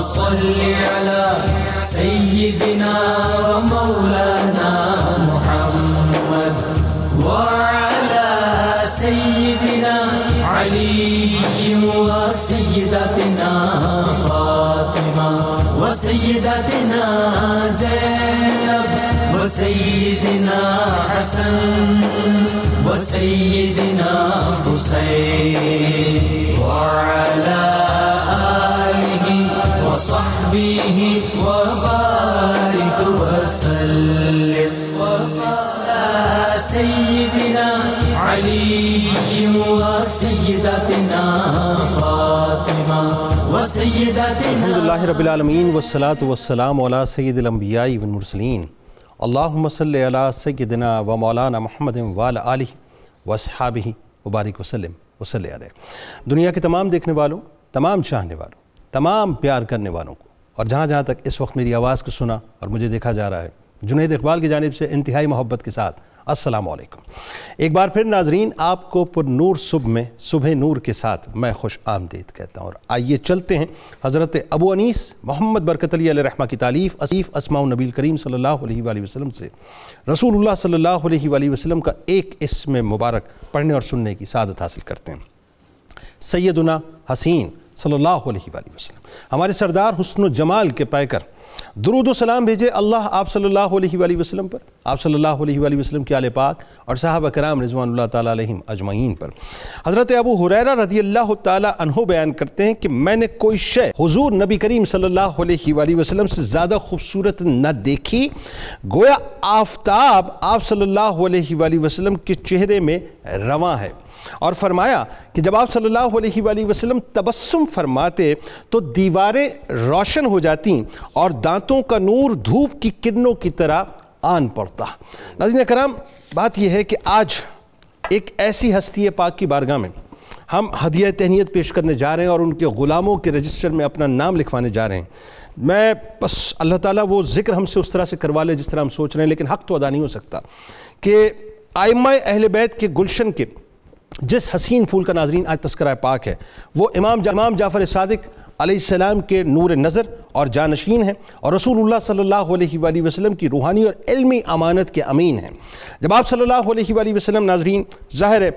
صل على سيدنا ومولانا محمد وعلى سيدنا علي وسيدتنا فاطمة وسيدتنا زينب وسيدنا حسن وسيدنا حسين وعلى وسيدتنا فاطمة وسيدتنا الحمد لله رب العالمين والصلاة والسلام على سيد الأنبياء والمرسلين اللهم صل على سيدنا ومولانا محمد وعلى آله وصحابه وبارك وسلم وصلی علیہ۔ دنیا کے تمام دیکھنے والوں، تمام چاہنے والوں، تمام پیار کرنے والوں کو۔ اور جہاں جہاں تک اس وقت میری آواز کو سنا اور مجھے دیکھا جا رہا ہے، جنید اقبال کی جانب سے انتہائی محبت کے ساتھ السلام علیکم۔ ایک بار پھر ناظرین، آپ کو پر نور صبح میں، صبح نور کے ساتھ میں خوش آمدید کہتا ہوں۔ اور آئیے چلتے ہیں۔ حضرت ابو انیس محمد برکت علی علیہ رحمہ کی تعلیف اصیف اسماء نبی کریم صلی اللہ علیہ وآلہ وسلم سے۔ رسول اللہ صلی اللہ علیہ وآلہ وسلم کا ایک اسم مبارک پڑھنے اور سننے کی سعادت حاصل کرتے ہیں۔ سیدنا حسین صلی اللہ علیہ وآلہ وسلم۔ ہمارے سردار حسن و جمال کے پیکر درود و سلام بھیجے اللہ آپ صلی اللہ علیہ وآلہ وسلم پر۔ آپ صلی اللہ علیہ وآلہ وسلم کے آل پاک اور صحابہ کرام رضوان اللہ تعالیٰ علیہم اجمعین پر۔ حضرت ابو حریرہ رضی اللہ تعالیٰ عنہ بیان کرتے ہیں کہ میں نے کوئی شے حضور نبی کریم صلی اللہ علیہ وآلہ وسلم سے زیادہ خوبصورت نہ دیکھی، گویا آفتاب آپ صلی اللہ علیہ وآلہ وسلم کے چہرے میں رواں ہے۔ اور فرمایا کہ جب آپ صلی اللہ علیہ وآلہ وسلم تبسم فرماتے تو دیواریں روشن ہو جاتی اور دانتوں کا نور دھوپ کی کرنوں کی طرح آن پڑتا۔ ناظرین کرام، بات یہ ہے کہ آج ایک ایسی ہستی پاک کی بارگاہ میں۔ ہم ہدیہ تہنیت پیش کرنے جا رہے ہیں اور ان کے غلاموں کے رجسٹر میں اپنا نام لکھوانے جا رہے ہیں۔ میں بس اللہ تعالیٰ وہ ذکر ہم سے اس طرح سے کروا لے جس طرح ہم سوچ رہے ہیں، لیکن حق تو ادا نہیں ہو سکتا کہ آئمہ اہل بیت کے گلشن کے جس حسین پھول کا ناظرین آج تذکرہ پاک ہے وہ امام امام جعفر صادق علیہ السلام کے نور نظر اور جانشین ہیں اور رسول اللہ صلی اللہ علیہ وآلہ وسلم کی روحانی اور علمی امانت کے امین ہیں۔ جب آپ صلی اللہ علیہ وآلہ وسلم، ناظرین، ظاہر ہے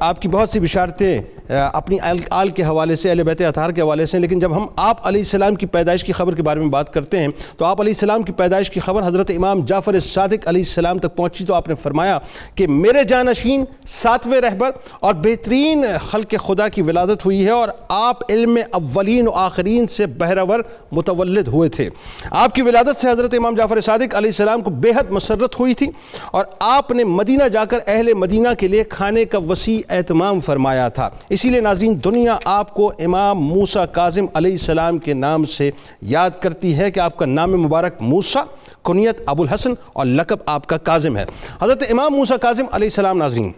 آپ کی بہت سی بشارتیں اپنی آل کے حوالے سے، اہل بیت اطہار کے حوالے سے، لیکن جب ہم آپ علیہ السلام کی پیدائش کی خبر کے بارے میں بات کرتے ہیں، تو آپ علیہ السلام کی پیدائش کی خبر حضرت امام جعفر صادق علیہ السلام تک پہنچی تو آپ نے فرمایا کہ میرے جانشین ساتویں رہبر اور بہترین خلق خدا کی ولادت ہوئی ہے اور آپ علم اولین اولین و آخرین سے بہرور متولد ہوئے تھے۔ آپ کی ولادت سے حضرت امام جعفر صادق علیہ السلام کو بے حد مسرت ہوئی تھی اور آپ نے مدینہ جا کر اہل مدینہ کے لیے کھانے کا وسیع اہتمام فرمایا تھا۔ اسی لیے ناظرین، دنیا آپ کو امام موسیٰ کاظم علیہ السلام کے نام سے یاد کرتی ہے کہ آپ کا نام مبارک موسیٰ، کنیت ابو الحسن اور لقب آپ کا کاظم ہے۔ حضرت امام موسیٰ کاظم علیہ السلام، ناظرین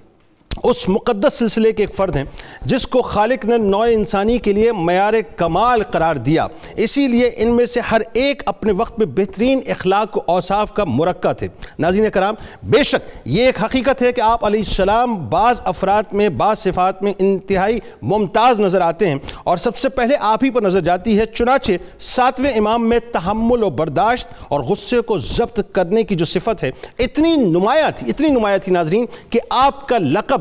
اس مقدس سلسلے کے ایک فرد ہیں، جس کو خالق نے نوع انسانی کے لیے معیار کمال قرار دیا۔ اسی لیے ان میں سے ہر ایک اپنے وقت میں بہترین اخلاق و اوصاف کا مرکہ تھے۔ ناظرین کرام، بے شک یہ ایک حقیقت ہے کہ آپ علیہ السلام بعض افراد میں، بعض صفات میں انتہائی ممتاز نظر آتے ہیں۔ اور سب سے پہلے آپ ہی پر نظر جاتی ہے، چنانچہ ساتویں امام میں تحمل و برداشت اور غصے کو ضبط کرنے کی جو صفت ہے، اتنی نمایاں تھی، اتنی نمایاں تھی ناظرین کہ آپ کا لقب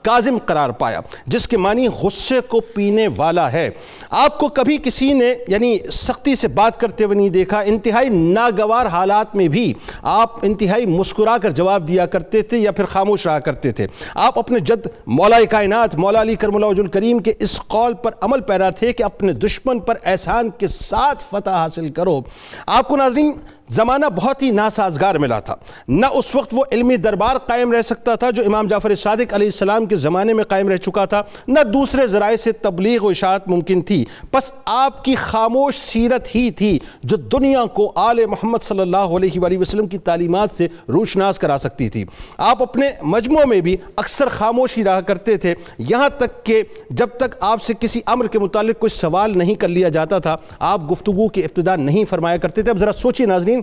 کاظم قرار پایا، جس کے معنی غصے کو پینے والا ہے۔ آپ کو کبھی کسی نے یعنی سختی سے بات کرتے ہوئے نہیں دیکھا، انتہائی ناگوار حالات میں بھی آپ انتہائی مسکرا کر جواب دیا کرتے تھے یا پھر خاموش رہا کرتے تھے۔ آپ اپنے جد مولا کائنات، مولا علی کرم اللہ الکریم کے اس قول پر عمل پیرا تھے کہ اپنے دشمن پر احسان کے ساتھ فتح حاصل کرو۔ آپ کو ناظرین، زمانہ بہت ہی ناسازگار ملا تھا۔ نہ اس وقت وہ علمی دربار قائم رہ سکتا تھا جو امام جعفر صادق علیہ السلام کے زمانے میں قائم رہ چکا تھا، نہ دوسرے ذرائع سے تبلیغ و اشاعت ممکن تھی۔ بس آپ کی خاموش سیرت ہی تھی جو دنیا کو آل محمد صلی اللہ علیہ وآلہ وسلم کی تعلیمات سے روشناس کرا سکتی تھی۔ آپ اپنے مجموع میں بھی اکثر خاموش ہی رہا کرتے تھے۔ یہاں تک کہ جب تک آپ سے کسی امر کے متعلق کوئی سوال نہیں کر لیا جاتا تھا، آپ گفتگو کی ابتدا نہیں فرمایا کرتے تھے۔ اب ذرا سوچیے ناظرین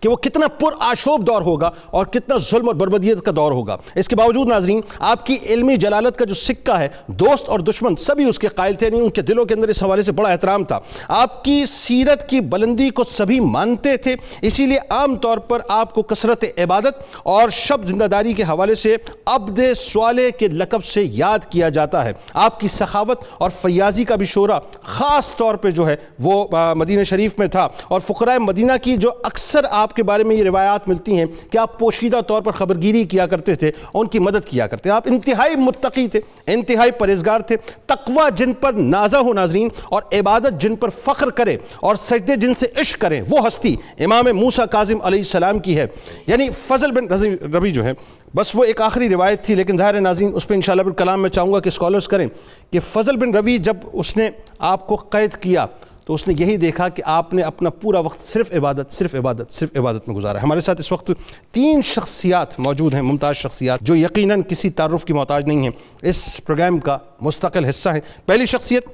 کہ وہ کتنا پر آشوب دور ہوگا اور کتنا ظلم اور بربدیت کا دور ہوگا۔ اس کے باوجود ناظرین، آپ کی علمی جلالت کا جو سکہ ہے، دوست اور دشمن سبھی اس کے قائل تھے نہیں ان کے دلوں کے اندر اس حوالے سے بڑا احترام تھا۔ آپ کی سیرت کی بلندی کو سبھی مانتے تھے، اسی لیے عام طور پر آپ کو کثرت عبادت اور شب زندہ داری کے حوالے سے عبد سوالے کے لقب سے یاد کیا جاتا ہے۔ آپ کی سخاوت اور فیاضی کا بھی شورہ خاص طور پہ جو ہے، وہ مدینہ شریف میں تھا۔ اور فقرائے مدینہ کی جو اکثر آپ کے بارے میں یہ روایات ملتی ہیں کہ آپ پوشیدہ طور پر خبرگیری کیا کرتے تھے، ان کی مدد کیا کرتے آپ انتہائی متقی تھے، انتہائی پرہزگار تھے۔ تقوی جن پر نازہ ہو ناظرین اور عبادت جن پر فخر کرے اور سجدے جن سے عشق کریں، وہ ہستی امام موسیٰ کاظم علیہ السلام کی ہے۔ یعنی فضل بن ربی جو ہے بس وہ ایک آخری روایت تھی، لیکن ظاہر ناظرین، اس پہ انشاءاللہ پھر کلام میں چاہوں گا کہ اسکالرز کریں کہ فضل بن روی جب اس نے آپ کو قید کیا تو اس نے یہی دیکھا کہ آپ نے اپنا پورا وقت صرف عبادت صرف عبادت صرف عبادت میں گزارا ہے۔ ہمارے ساتھ اس وقت تین شخصیات موجود ہیں، ممتاز شخصیات، جو یقیناً کسی تعارف کی محتاج نہیں ہیں۔ اس پروگرام کا مستقل حصہ ہیں۔ پہلی شخصیت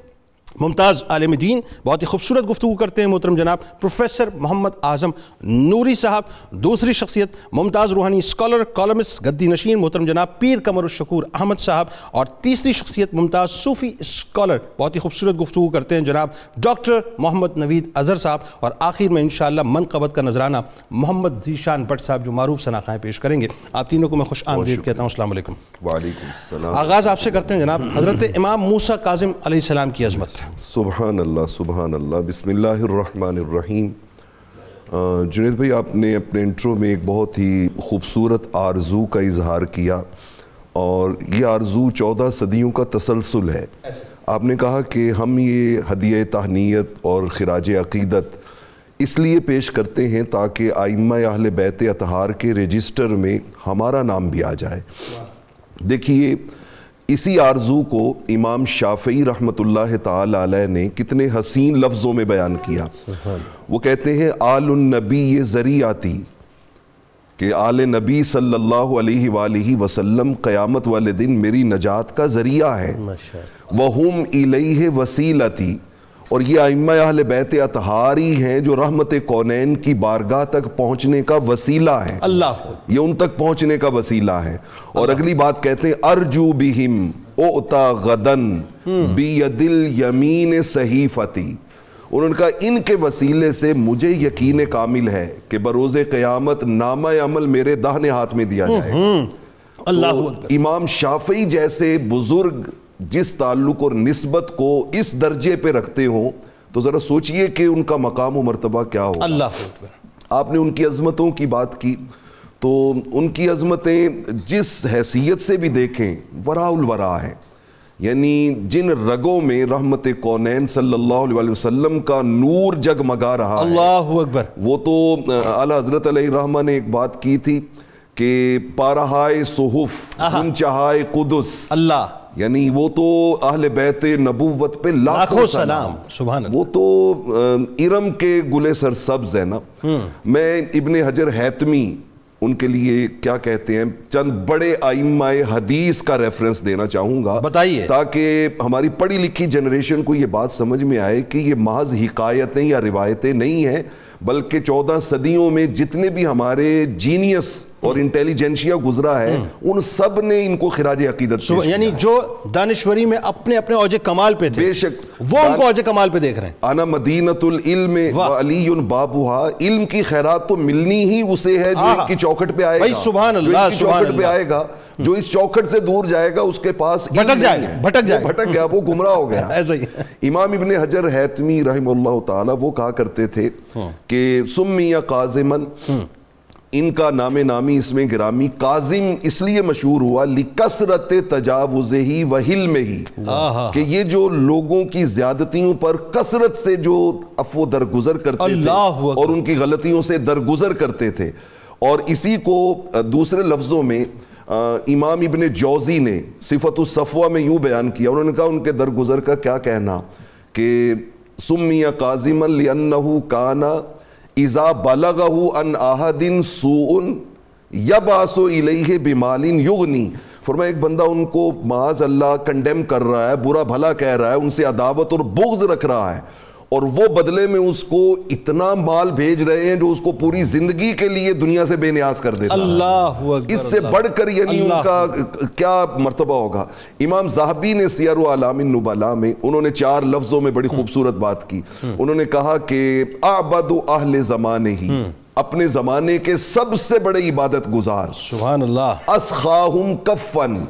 ممتاز عالم دین بہت ہی خوبصورت گفتگو کرتے ہیں محترم جناب پروفیسر محمد اعظم نوری صاحب دوسری شخصیت ممتاز روحانی اسکالر کالمس گدی نشین محترم جناب پیر قمر الشکور احمد صاحب اور تیسری شخصیت ممتاز صوفی اسکالر بہت ہی خوبصورت گفتگو کرتے ہیں جناب ڈاکٹر محمد نوید اظہر صاحب اور آخر میں انشاءاللہ من قبط کا نظرانہ محمد ذیشان بٹ صاحب جو معروف صناخائیں پیش کریں گے۔ آپ تینوں کو میں خوش آمدید کہتا ہوں السلام علیکم۔ وعلیکم السلام۔ آغاز آپ سے کرتے ہیں جناب حضرت امام موسیٰ کاظم علیہ السلام کی عظمت۔ سبحان اللہ سبحان اللہ بسم اللہ الرحمن الرحیم۔ جنید بھائی، آپ نے اپنے انٹرو میں ایک بہت ہی خوبصورت آرزو کا اظہار کیا اور یہ آرزو چودہ صدیوں کا تسلسل ہے۔ آپ نے کہا کہ ہم یہ ہدیہ تہنیت اور خراج عقیدت اس لیے پیش کرتے ہیں تاکہ آئمہ اہل بیت اتحار کے رجسٹر میں ہمارا نام بھی آ جائے۔ دیکھیے اسی آرزو کو امام شافعی رحمت اللہ تعالی علیہ نے کتنے حسین لفظوں میں بیان کیا۔ وہ کہتے ہیں آل النبی یہ ذریعاتی کہ آل نبی صلی اللہ علیہ وآلہ وسلم قیامت والے دن میری نجات کا ذریعہ ہے وَهُمْ إِلَيْهِ وَسِيلَتِي اور یہ ائمہ اہل بیت اطہاری ہیں جو رحمت کونین کی بارگاہ تک پہنچنے کا وسیلہ ہے اللہ یہ ان تک پہنچنے کا وسیلہ ہے اور اگلی بات کہتے ہیں ارجو بہم اوتا غدن بید الیمین صحیفتی۔ نے کہا ان کے وسیلے سے مجھے یقین کامل ہے کہ بروز قیامت نامہ عمل میرے دہنے ہاتھ میں دیا جائے اللہ امام شافعی جیسے بزرگ جس تعلق اور نسبت کو اس درجے پہ رکھتے ہوں تو ذرا سوچئے کہ ان کا مقام و مرتبہ کیا ہو اللہ۔ آپ نے ان کی عظمتوں کی بات کی تو ان کی عظمتیں جس حیثیت سے بھی دیکھیں ورا الورا ہیں۔ یعنی جن رگوں میں رحمت کونین صلی اللہ علیہ وسلم کا نور جگمگا رہا ہے۔ اللہ اکبر۔ وہ تو اعلیٰ حضرت علیہ الرحمہ نے ایک بات کی تھی کہ پارہائے صحف انچہائے قدس۔ اللہ۔ یعنی وہ تو اہل بیت نبوت پہ لاکھوں سلام. سبحان اللہ. وہ تو ارم کے گلے سر سبز ہے نا؟ میں ابن حجر حیتمی ان کے لیے کیا کہتے ہیں؟ چند بڑے آئمہ حدیث کا ریفرنس دینا چاہوں گا بتائیے۔ تاکہ ہماری پڑھی لکھی جنریشن کو یہ بات سمجھ میں آئے کہ یہ محض حکایتیں یا روایتیں نہیں ہیں بلکہ چودہ صدیوں میں جتنے بھی ہمارے جینیس اور انٹیلیجنشیا گزرا ہے ان سب نے ان کو خراج عقیدت پیش یعنی جو دانشوری میں اپنے اپنے اوج کمال پہ تھے بے شک وہ ان کو اوج کمال پہ دیکھ رہے ہیں۔ انا مدینت العلم و علی بابوہا علم کی خیرات تو ملنی ہی اسے ہے جو آہا۔ ان کی چوکھٹ پہ آئے گا۔ سبحان جو اللہ، ان کی سبحان چوکھٹ پہ۔ آئے گا جو اس چوکھٹ سے دور جائے گا اس کے پاس بھٹک جائے گا،۔ بھٹک جائے۔ بھٹک گیا وہ گمراہ ہو گیا۔ ایسا ہی۔ امام ابن حجر حیتمی رحم اللہ تعالی وہ کہا کرتے تھے کہ سمی قازمن ان کا نام نامی اس میں گرامی قازم اس لیے مشہور ہوا لکسرت تجاوز ہی و حلم ہی۔ کہ یہ جو لوگوں کی زیادتیوں پر کثرت سے جو افو درگزر کرتے تھے اللہ۔ اور ان کی غلطیوں سے درگزر کرتے تھے اور اسی کو دوسرے لفظوں میں امام ابن جوزی نے صفت الصفوہ میں یوں بیان کیا انہوں نے کہا ان کے درگزر کا کیا کہنا کہ سمی قازما لأنه کانا اذا بلغہ ان احد سوء یبعث الیہ بمال یغنی. فرمایا، ایک بندہ ان کو معاذ اللہ کنڈیم کر رہا ہے، برا بھلا کہہ رہا ہے، ان سے عداوت اور بغض رکھ رہا ہے۔ اور وہ بدلے میں اس کو اتنا مال بھیج رہے ہیں جو اس کو پوری زندگی کے لیے دنیا سے بے نیاز کر دیتا ہے۔ اللہ اکبر اس سے بڑھ کر یعنی ان کا کیا مرتبہ ہوگا؟ امام زاہبی نے سیر و علام النبلا میں انہوں نے چار لفظوں میں بڑی خوبصورت بات کی۔ انہوں نے کہا کہ اعبد اہل زمانے ہی اپنے زمانے کے سب سے بڑے عبادت گزار۔ سبحان اللہ۔ اسخاہم کفن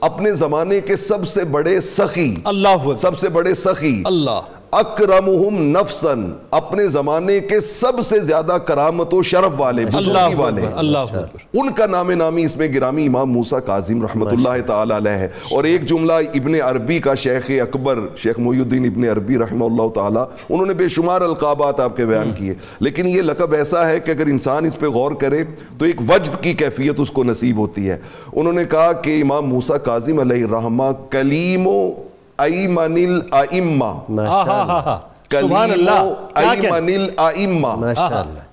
اپنے زمانے کے سب سے بڑے سخی۔ اللہ سب سے بڑے سخی۔ اللہ۔ اکرمہم نفسن اپنے زمانے کے سب سے زیادہ کرامت و شرف والے بزرگی والے۔ اللہ ان کا نام نامی اس میں گرامی امام موسیٰ کاظم رحمت اللہ تعالی علیہ ہے۔ اور ایک جملہ ابن عربی کا شیخ اکبر شیخ محی الدین ابن عربی رحمہ اللہ تعالی انہوں نے بے شمار القابات آپ کے بیان کیے۔ لیکن یہ لقب ایسا ہے کہ اگر انسان اس پہ غور کرے تو ایک وجد کی کیفیت اس کو نصیب ہوتی ہے۔ انہوں نے کہا کہ امام موسیٰ کاظم علیہ الرحمہ کلیم و ایمن الائمہ سبحان اللہ ایمن الائمہ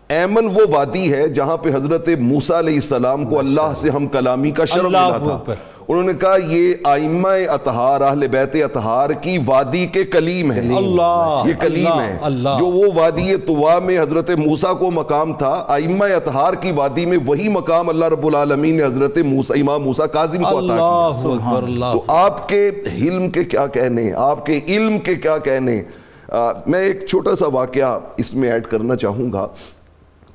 ایمن وہ وادی ہے جہاں پہ حضرت موسیٰ علیہ السلام کو اللہ سے ہم کلامی کا شرف اللہ ملا تھا۔ انہوں نے کہا یہ آئمہ اطہار اہل بیت اطہار کی وادی کے کلیم ہے اللہ یہ کلیم ہے جو وہ وادی طوا میں حضرت موسیٰ کو مقام تھا آئمہ اطہار کی وادی میں وہی مقام اللہ رب العالمین نے حضرت موسیٰ امام موسیٰ کاظم کو عطا کیا۔ تو آپ کے علم کے کیا کہنے آپ کے علم کے کیا کہنے آ، میں ایک چھوٹا سا واقعہ اس میں ایڈ کرنا چاہوں گا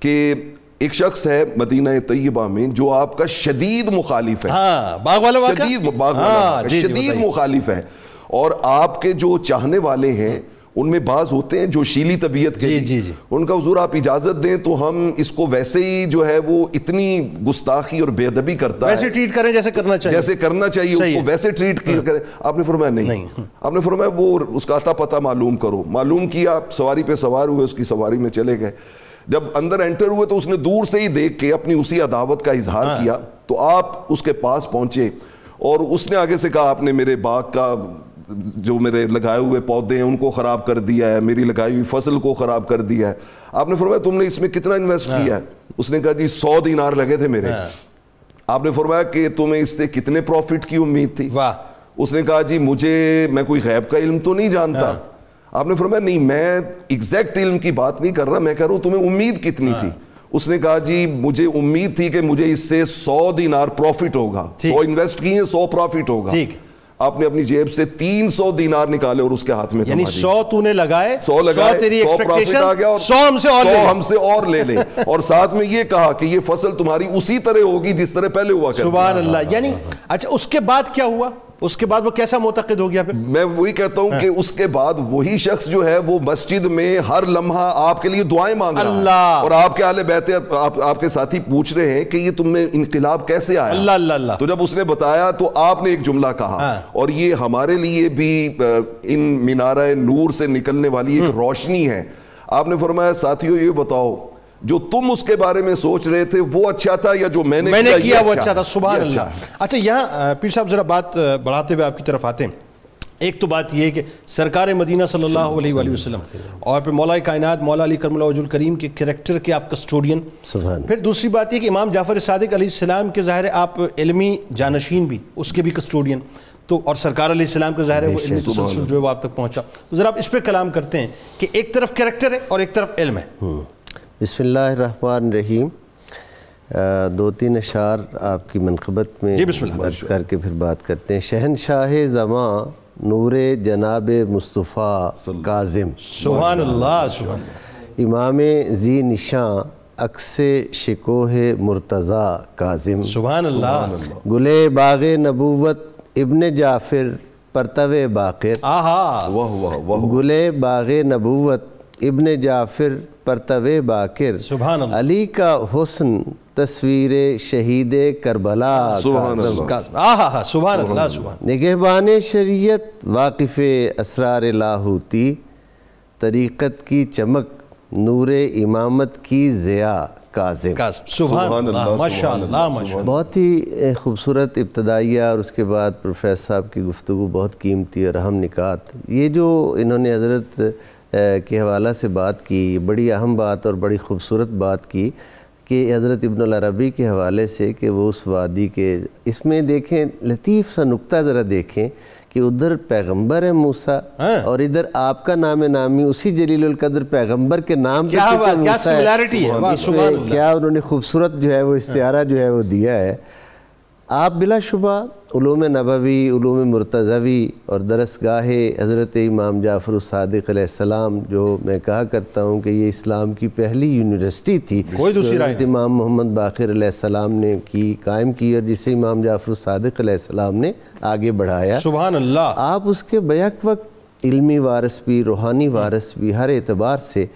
کہ ایک شخص ہے مدینہ طیبہ میں جو آپ کا شدید مخالف ہے. ہاں باغ والا واقعہ؟ شدید باغ والا ہاں جی جی شدید۔ مخالف ہے. اور آپ کے جو چاہنے والے ہیں ان میں بعض ہوتے ہیں جو شیلی طبیعت کے جی،۔ جی، جی۔ ان کا حضور آپ اجازت دیں تو ہم اس کو ویسے ہی جو ہے وہ اتنی گستاخی اور بے ادبی کرتا ہے. ویسے ٹریٹ کریں جیسے کرنا چاہیے۔ جیسے کرنا چاہیے اس کو۔ ویسے ٹریٹ کیا کریں۔ آپ نے فرمایا نہیں۔ آپ نے فرمایا وہ اس کا اتا پتہ معلوم کرو۔ معلوم کیا سواری پہ سوار ہوئے اس کی سواری میں چلے گئے۔ جب اندر انٹر ہوئے تو اس نے دور سے ہی دیکھ کے اپنی اسی عداوت کا اظہار کیا۔ تو آپ اس کے پاس پہنچے اور اس نے آگے سے کہا آپ نے میرے باغ کا جو میرے لگائے ہوئے پودے ہیں ان کو خراب کر دیا ہے میری لگائی ہوئی فصل کو خراب کر دیا ہے۔ آپ نے فرمایا تم نے اس میں کتنا انویسٹ کیا ہے؟ اس نے کہا جی سو دینار لگے تھے میرے۔ آپ نے فرمایا کہ تمہیں اس سے کتنے پروفٹ کی امید تھی؟ اس نے کہا جی مجھے میں کوئی غیب کا علم تو نہیں جانتا۔ آپ نے فرمایا نہیں میں ایگزیکٹ علم کی بات نہیں کر رہا میں کہہ رہا ہوں تمہیں امید کتنی تھی اس نے کہا جی مجھے امید تھی کہ مجھے اس سے سو دینار پروفٹ ہوگا۔ سو انویسٹ کیے سو پروفٹ ہوگا۔ آپ نے اپنی جیب سے تین سو دینار نکالے اور اس کے ہاتھ میں یعنی۔ سو تو نے لگائے سو لگائے تیری سو profit ایکسپیکٹیشن اور سو ہم سے اور لے لے۔ ہم سے اور لے لے اور ساتھ میں یہ کہا کہ یہ فصل تمہاری اسی طرح ہوگی جس طرح پہلے ہوا کرتی سبحان اللہ یعنی اچھا اس کے بعد کیا ہوا اس کے بعد وہ کیسا معتقد ہو گیا پھر؟ میں وہی کہتا ہوں کہ اس کے بعد وہی شخص جو ہے وہ مسجد میں ہر لمحہ آپ کے لیے دعائیں مانگ رہا ہے۔ اور آپ کے اہل بیت آپ کے ساتھی پوچھ رہے ہیں کہ یہ تم میں انقلاب کیسے آیا؟ اللہ اللہ اللہ۔ تو جب اس نے بتایا تو آپ نے ایک جملہ کہا۔ ہاں۔ اور یہ ہمارے لیے بھی ان مینارہ نور سے نکلنے والی ایک روشنی ہے۔ آپ نے فرمایا ساتھیوں یہ بتاؤ جو تم اس کے بارے میں سوچ رہے تھے وہ اچھا تھا یا جو میں نے میں نے کیا وہ اچھا؟ تھا؟ ہے؟ سبحان اچھا۔ اللہ۔ اچھا یہاں پیر صاحب ذرا بات بڑھاتے ہوئے آپ کی طرف آتے ہیں۔ ایک تو بات یہ ہے کہ سرکار مدینہ صلی اللہ علیہ وآلہ وسلم اور پھر مولا کائنات مولا علی کرم اللہ وجہ الکریم کے کریکٹر کے آپ کسٹوڈین۔ پھر دوسری بات یہ کہ امام جعفر صادق علیہ السلام کے ظاہر آپ علمی جانشین بھی اس کے بھی کسٹوڈین۔ تو اور سرکار علیہ السلام کے ظاہر ہے وہ علمی تسلسل جو ہے وہ آپ تک پہنچا۔ تو ذرا آپ اس پہ کلام کرتے ہیں کہ ایک طرف کریکٹر ہے اور ایک طرف علم ہے۔ بسم اللہ الرحمن الرحیم۔ دو تین اشعار آپ کی منقبت میں جی، بسم اللہ۔ عرض کر کے پھر بات کرتے ہیں۔ شہنشاہ زماں نور جناب مصطفیٰ کاظم۔ سبحان اللہ سبحان اللہ۔ امام زی نشاں عکس شکوہ مرتضیٰ کاظم۔ سبحان اللہ۔ گلے باغ نبوت ابن جعفر پرتو باقر۔ آہا۔ گلے باغ نبوت ابن جعفر پرتو باقر سبحان اللہ۔ علی کا حسن تصویر شہید کربلا سبحان اللہ۔ سبحان اللہ سبحان نگہبان شریعت واقف اسرار لاہوتی طریقت کی چمک نور امامت کی ضیاء کاظم۔ سبحان اللہ بہت ہی خوبصورت ابتدائیہ اور اس کے بعد پروفیسر صاحب کی گفتگو بہت قیمتی اور اہم نکات۔ یہ جو انہوں نے حضرت کے حوالہ سے بات کی بڑی اہم بات اور بڑی خوبصورت بات کی کہ حضرت ابن العربی کے حوالے سے کہ وہ اس وادی کے اس میں دیکھیں لطیف سا نقطہ ذرا دیکھیں کہ ادھر پیغمبر ہے موسیٰ ہاں۔ اور ادھر آپ کا نام نامی اسی جلیل القدر پیغمبر کے نام کیا بات- کیا similarity ہے،۔ کیا انہوں نے خوبصورت جو ہے وہ استعارہ جو ہے وہ دیا ہے آپ بلا شبہ علوم نبوی علوم مرتضوی اور درسگاہ حضرت امام جعفر الصادق علیہ السلام جو میں کہا کرتا ہوں کہ یہ اسلام کی پہلی یونیورسٹی تھی کوئی دوسری حضرت امام محمد باقر علیہ السلام نے کی قائم کی اور جسے امام جعفر الصادق علیہ السلام نے آگے بڑھایا۔ سبحان اللہ۔ آپ اس کے بیک وقت علمی وارث بھی روحانی وارث بھی ہر اعتبار سے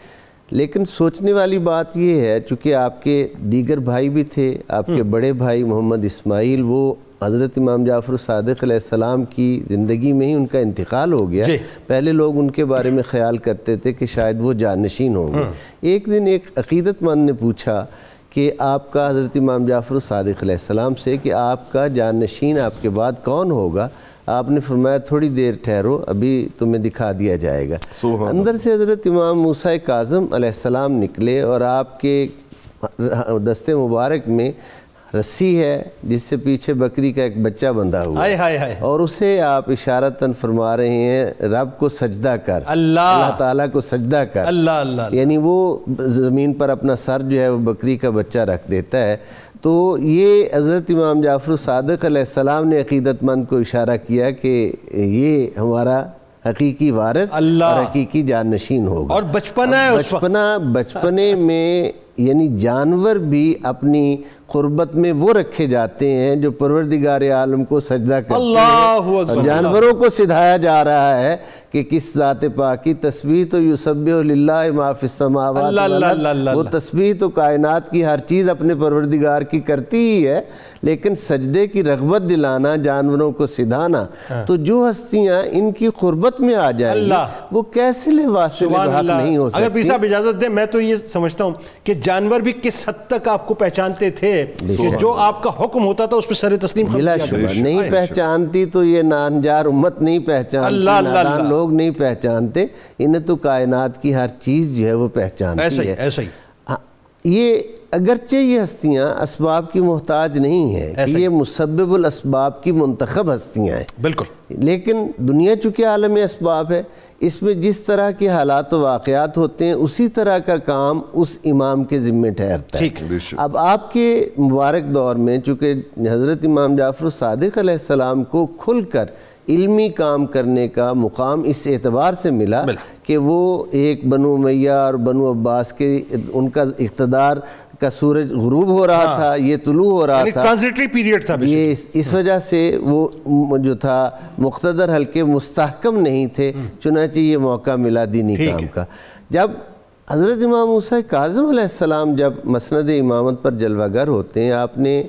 لیکن سوچنے والی بات یہ ہے چونکہ آپ کے دیگر بھائی بھی تھے آپ کے بڑے بھائی محمد اسماعیل وہ حضرت امام جعفر صادق علیہ السلام کی زندگی میں ہی ان کا انتقال ہو گیا۔ جی۔ پہلے لوگ ان کے بارے میں خیال کرتے تھے کہ شاید وہ جانشین ہوں گے۔ ایک دن ایک عقیدت مند نے پوچھا کہ آپ کا حضرت امام جعفر صادق علیہ السلام سے کہ آپ کا جانشین آپ کے بعد کون ہوگا؟ آپ نے فرمایا تھوڑی دیر ٹھہرو ابھی تمہیں دکھا دیا جائے گا۔ اندر سے حضرت امام موسیٰ کاظم علیہ السلام نکلے اور آپ کے دست مبارک میں رسی ہے جس سے پیچھے بکری کا ایک بچہ بندھا ہوا ہے۔ اور اسے آپ اشارتاً فرما رہے ہیں رب کو سجدہ کر۔ اللہ۔ اللہ تعالیٰ کو سجدہ کر۔ اللہ اللہ۔ یعنی وہ زمین پر اپنا سر جو ہے وہ بکری کا بچہ رکھ دیتا ہے۔ تو یہ حضرت امام جعفر صادق علیہ السلام نے عقیدت مند کو اشارہ کیا کہ یہ ہمارا حقیقی وارث اللہ۔ اور حقیقی جانشین ہوگا۔ اور بچپنا ہے بچپنا بچپنے میں یعنی جانور بھی اپنی قربت میں وہ رکھے جاتے ہیں جو پروردگار عالم کو سجدہ کرتے اللہ ہیں اور جانوروں کو سدھایا جا رہا ہے کہ کس ذات پاک کی تسبیح تو یسبح للہ ما فی السماوات اللہ، اللہ،۔ اللہ، اللہ، وہ۔ تسبیح تو کائنات کی ہر چیز اپنے پروردگار کی کرتی ہی ہے لیکن سجدے کی رغبت دلانا جانوروں کو سدھانا تو جو ہستیاں ان کی قربت میں آ جائیں۔ وہ کیسے اللہ نہیں ہو اگر پیر سکتی صاحب اجازت دیں میں تو یہ سمجھتا ہوں کہ جانور بھی کس حد تک آپ کو پہچانتے تھے کہ جو آپ کا حکم ہوتا تھا اس پہ سر تسلیم بلا شبہ۔ نہیں پہچانتی تو یہ نانجار امت نہیں پہچانتی۔ لوگ نہیں پہچانتے۔ انہیں تو کائنات کی ہر چیز جو ہے وہ پہچانتی ایسا ہی ہے۔ ایسا ہی۔ یہ اگرچہ یہ ہستیاں اسباب کی محتاج نہیں ہیں کہ۔ یہ مسبب الاسباب کی منتخب ہستیاں ہیں۔ بالکل۔ لیکن دنیا چونکہ عالم اسباب ہے اس میں جس طرح کے حالات و واقعات ہوتے ہیں اسی طرح کا کام اس امام کے ذمے ٹھہرتا ہے۔ اب آپ کے مبارک دور میں چونکہ حضرت امام جعفر صادق علیہ السلام کو کھل کر علمی کام کرنے کا مقام اس اعتبار سے ملا ملا۔ کہ وہ ایک بنو میہ اور بنو عباس کے ان کا اقتدار کا سورج غروب ہو رہا تھا یہ طلوع ہو رہا یعنی تھا۔ ٹرانزیٹری پیریڈ تھا یہ اس وجہ سے وہ جو تھا مقتدر حلقے مستحکم نہیں تھے چنانچہ یہ موقع ملا دینی کام۔ کا۔ جب حضرت امام موسیٰ کاظم علیہ السلام جب مسند امامت پر جلوہ گر ہوتے ہیں آپ نے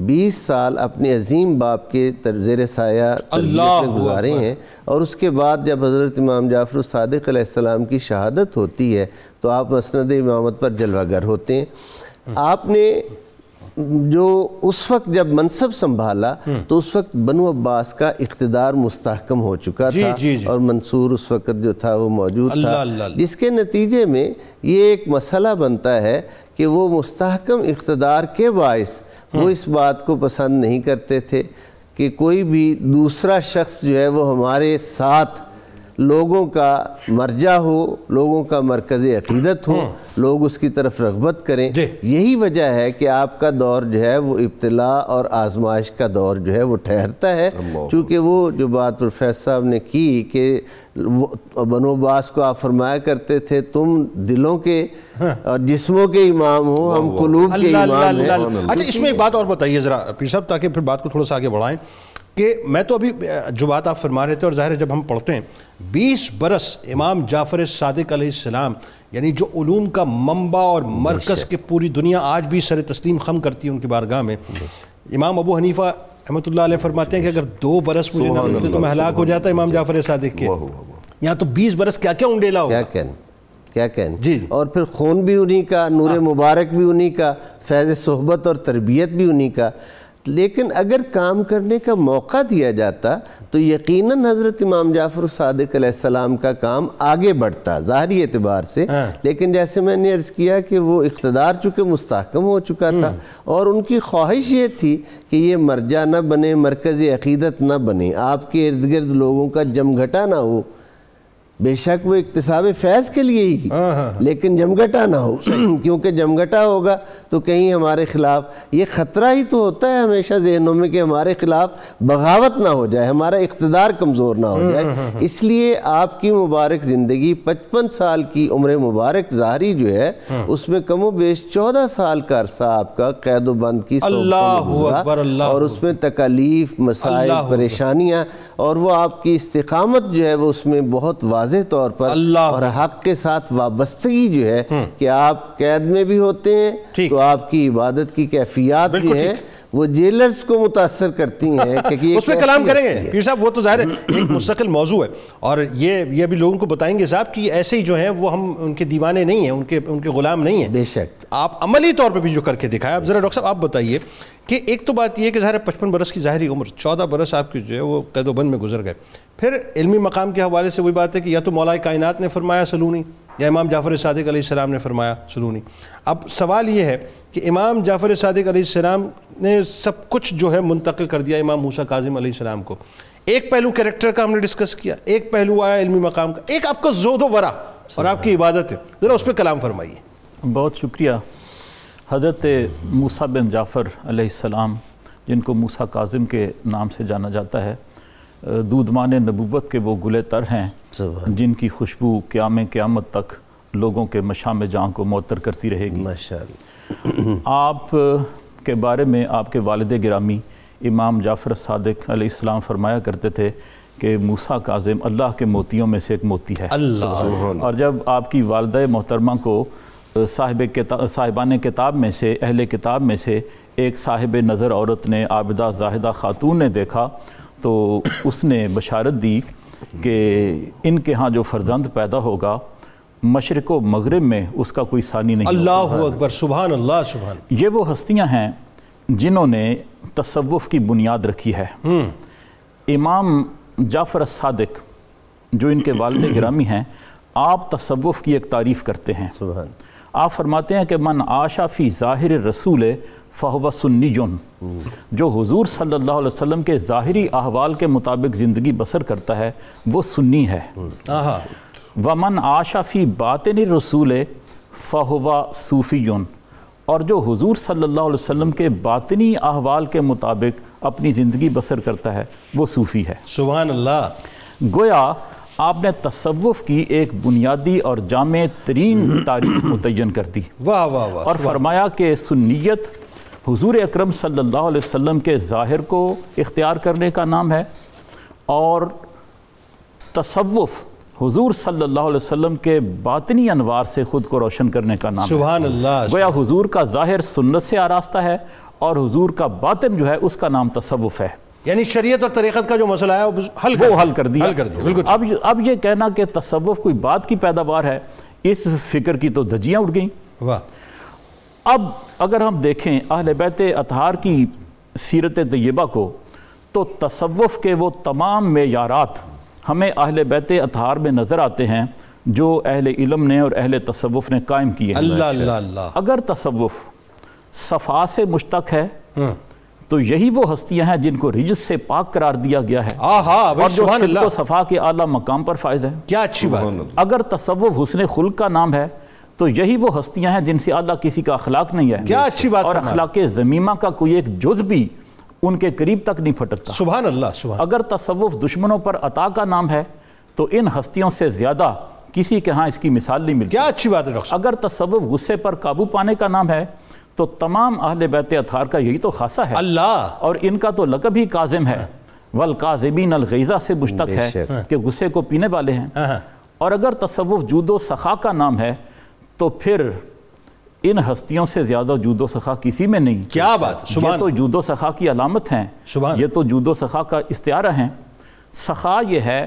بیس سال اپنے عظیم باپ کے تر- زیر سایہ میں گزارے ہیں اور اس کے بعد جب حضرت امام جعفر الصادق علیہ السلام کی شہادت ہوتی ہے تو آپ مسند امامت پر جلوہ گر ہوتے ہیں۔ آپ نے جو اس وقت جب منصب سنبھالا تو اس وقت بنو عباس کا اقتدار مستحکم ہو چکا جی، تھا جی، جی۔ اور منصور اس وقت جو تھا وہ موجود اللہ، تھا اللہ، اللہ۔ جس کے نتیجے میں یہ ایک مسئلہ بنتا ہے کہ وہ مستحکم اقتدار کے باعث وہ اس بات کو پسند نہیں کرتے تھے کہ کوئی بھی دوسرا شخص جو ہے وہ ہمارے ساتھ لوگوں کا مرجع ہو لوگوں کا مرکز عقیدت ہو لوگ اس کی طرف رغبت کریں۔ جی۔ یہی وجہ ہے کہ آپ کا دور جو ہے وہ ابتلا اور آزمائش کا دور جو ہے وہ ٹھہرتا ہے۔ چونکہ وہ جو بات پروفیسر صاحب نے کی کہ بنو باس کو آپ فرمایا کرتے تھے تم دلوں کے اور جسموں کے امام ہو ہم قلوب کے امام ہیں۔ اچھا اس میں ایک بات اور بتائیے ذرا پیر صاحب تاکہ پھر بات کو تھوڑا سا آگے بڑھائیں کہ میں تو ابھی جو بات آپ فرما رہے تھے اور ظاہر ہے جب ہم پڑھتے ہیں بیس برس امام جعفر صادق علیہ السلام یعنی جو علوم کا منبع اور مرکز کے پوری دنیا آج بھی سر تسلیم خم کرتی ہے ان کی بارگاہ میں امام ابو حنیفہ احمد اللہ علیہ فرماتے ہیں کہ اگر دو برس مجھے نہ ملتے تو میں ہلاک ہو جاتا امام جعفر صادق کے۔ یہاں تو بیس برس کیا کیا انڈیلا ہوگا کیا کیا کہنے جی، جی۔ اور پھر خون بھی انہی کا نور مبارک بھی انہی کا فیض صحبت اور تربیت بھی انہی کا۔ لیکن اگر کام کرنے کا موقع دیا جاتا تو یقیناً حضرت امام جعفر صادق علیہ السلام کا کام آگے بڑھتا ظاہری اعتبار سے۔ لیکن جیسے میں نے عرض کیا کہ وہ اقتدار چونکہ مستحکم ہو چکا تھا اور ان کی خواہش یہ تھی کہ یہ مرجع نہ بنے مرکز عقیدت نہ بنے۔ آپ کے ارد گرد لوگوں کا جمگھٹا نہ ہو۔ بے شک وہ اقتصاب فیض کے لیے ہی۔ لیکن جمگٹا نہ ہو۔ کیونکہ جمگٹا ہوگا تو کہیں ہمارے خلاف یہ خطرہ ہی تو ہوتا ہے ہمیشہ ذہنوں میں کہ ہمارے خلاف بغاوت نہ ہو جائے ہمارا اقتدار کمزور نہ ہو جائے۔ اس لیے آپ کی مبارک زندگی پچپن سال کی عمر مبارک ظاہری جو ہے اس میں کم و بیش چودہ سال کا عرصہ آپ کا قید و بند کی اللہ اکبر، اللہ اور اس میں تکالیف مسائل۔ پریشانیاں اور وہ آپ کی استقامت جو ہے وہ اس میں بہت واضح طور پر اللہ اور حق کے ساتھ وابستگی جو ہے کہ آپ قید میں بھی ہوتے ہیں۔ تو آپ کی عبادت کی کیفیات جو ہیں وہ جیلرز کو متاثر کرتی ہیں کہ اس پہ کلام کریں۔ گے۔ پیر صاحب وہ تو ظاہر ہے ایک مستقل موضوع ہے۔ اور یہ یہ بھی لوگوں کو بتائیں گے صاحب کہ ایسے ہی جو ہیں وہ ہم ان کے دیوانے نہیں ہیں ان کے ان کے غلام نہیں ہیں۔ بے شک۔ آپ عملی طور پہ بھی جو کر کے دکھایا اب ذرا ڈاکٹر صاحب آپ بتائیے کہ ایک تو بات یہ ہے کہ ظاہر ہے پچپن برس کی ظاہری عمر چودہ برس آپ کی جو ہے وہ قید و بند میں گزر گئے۔ پھر علمی مقام کے حوالے سے وہی بات ہے کہ یا تو مولا کائنات نے فرمایا سلونی۔ یا امام جعفر صادق علیہ السلام نے فرمایا سلونی اب سوال یہ ہے کہ امام جعفر صادق علیہ السلام نے سب کچھ جو ہے منتقل کر دیا امام موسیٰ کاظم علیہ السلام کو۔ ایک پہلو کریکٹر کا ہم نے ڈسکس کیا، ایک پہلو آیا علمی مقام کا۔ ایک آپ کا زود و ورا اور آپ کی عبادت ہے۔ ذرا اس پہ کلام فرمائیے۔ بہت شکریہ۔ حضرت موسیٰ بن جعفر علیہ السلام، جن کو موسیٰ کاظم کے نام سے جانا جاتا ہے دودمان نبوت کے وہ گلے تر ہیں جن کی خوشبو قیام قیامت تک لوگوں کے مشام جاں کو معطر کرتی رہے گی۔ ماشاءاللہ۔ آپ کے بارے میں آپ کے والد گرامی امام جعفر صادق علیہ السلام فرمایا کرتے تھے کہ موسیٰ کاظم اللہ کے موتیوں میں سے ایک موتی ہے۔ اللہ۔ اور جب آپ کی والدہ محترمہ کو صاحب کتاب صاحبان کتاب میں سے اہل کتاب میں سے ایک صاحب نظر عورت نے عابدہ زاہدہ خاتون نے دیکھا تو اس نے بشارت دی کہ ان کے ہاں جو فرزند پیدا ہوگا مشرق و مغرب میں اس کا کوئی ثانی نہیں اللہ اکبر سبحان اللہ سبحان یہ وہ ہستیاں ہیں جنہوں نے تصوف کی بنیاد رکھی ہے۔ امام جعفر الصادق جو ان کے والد گرامی ہیں آپ تصوف کی ایک تعریف کرتے ہیں۔ سبحان آپ فرماتے ہیں کہ من آشا فی ظاہر رسول فہو سنی جن جو حضور صلی اللہ علیہ وسلم کے ظاہری احوال کے مطابق زندگی بسر کرتا ہے وہ سنی ہے۔ ومن آشا فی باطن رسول فہوا صوفی۔ اور جو حضور صلی اللہ علیہ وسلم کے باطنی احوال کے مطابق اپنی زندگی بسر کرتا ہے وہ صوفی ہے۔ سبحان اللہ۔ گویا آپ نے تصوف کی ایک بنیادی اور جامع ترین تعریف متعین کر دی۔ واہ واہ واہ اور فرمایا کہ سنیت حضور اکرم صلی اللہ علیہ وسلم کے ظاہر کو اختیار کرنے کا نام ہے اور تصوف حضور صلی اللہ علیہ وسلم کے باطنی انوار سے خود کو روشن کرنے کا نام ہے۔ سبحان اللہ گویا حضور کا ظاہر سنت سے آراستہ ہے اور حضور کا باطن جو ہے اس کا نام تصوف ہے۔ یعنی شریعت اور طریقت کا جو مسئلہ ہے وہ حل وہ حل کر دیا۔ حل کر دیا بالکل اب اب یہ کہنا کہ تصوف کوئی بات کی پیداوار ہے اس فکر کی تو دھجیاں اٹھ گئیں۔ واہ۔ اب اگر ہم دیکھیں اہل بیت اطہار کی سیرت طیبہ کو تو تصوف کے وہ تمام معیارات ہمیں اہل بیت اطہار میں نظر آتے ہیں جو اہل علم نے اور اہل تصوف نے قائم کیے اللہ اللہ اللہ۔ اگر تصوف صفا سے مشتق ہے تو یہی وہ ہستیاں ہیں جن کو رجس سے پاک قرار دیا گیا ہے۔ آہا اور جو صفا کے اعلیٰ مقام پر فائز ہیں۔ کیا اچھی بات۔ ہے اگر تصوف حسن خلق کا نام ہے تو یہی وہ ہستیاں ہیں جن سے اللہ کسی کا اخلاق نہیں ہے۔ کیا اچھی بات اور۔ اخلاق زمیمہ کا کوئی ایک جز بھی ان کے قریب تک نہیں پھٹکتا۔ سبحان اللہ سبحان اگر تصوف دشمنوں پر عطا کا نام ہے تو ان ہستیوں سے زیادہ کسی کے ہاں اس کی مثال نہیں ملتی۔ کیا اچھی بات ہے ڈاکٹر اگر تصوف غصے پر قابو پانے کا نام ہے تو تمام اہل بیت اطہار کا یہی تو خاصہ ہے۔ اللہ۔ اور ان کا تو لقب ہی کاظم ہے۔ والقاذبین الغیظہ سے مشتق ہے۔ کہ غصے کو پینے والے ہیں۔ ہاں۔ اور اگر تصوف جود و سخا کا نام ہے تو پھر ان ہستیوں سے زیادہ جود و سخا کسی میں نہیں۔ کیا بات یہ تو جود و سخا کی علامت ہیں۔ سبحان۔ یہ تو جود و سخا کا استعارہ ہیں۔ سخا یہ ہے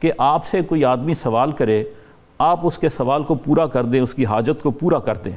کہ آپ سے کوئی آدمی سوال کرے آپ اس کے سوال کو پورا کر دیں اس کی حاجت کو پورا کر دیں۔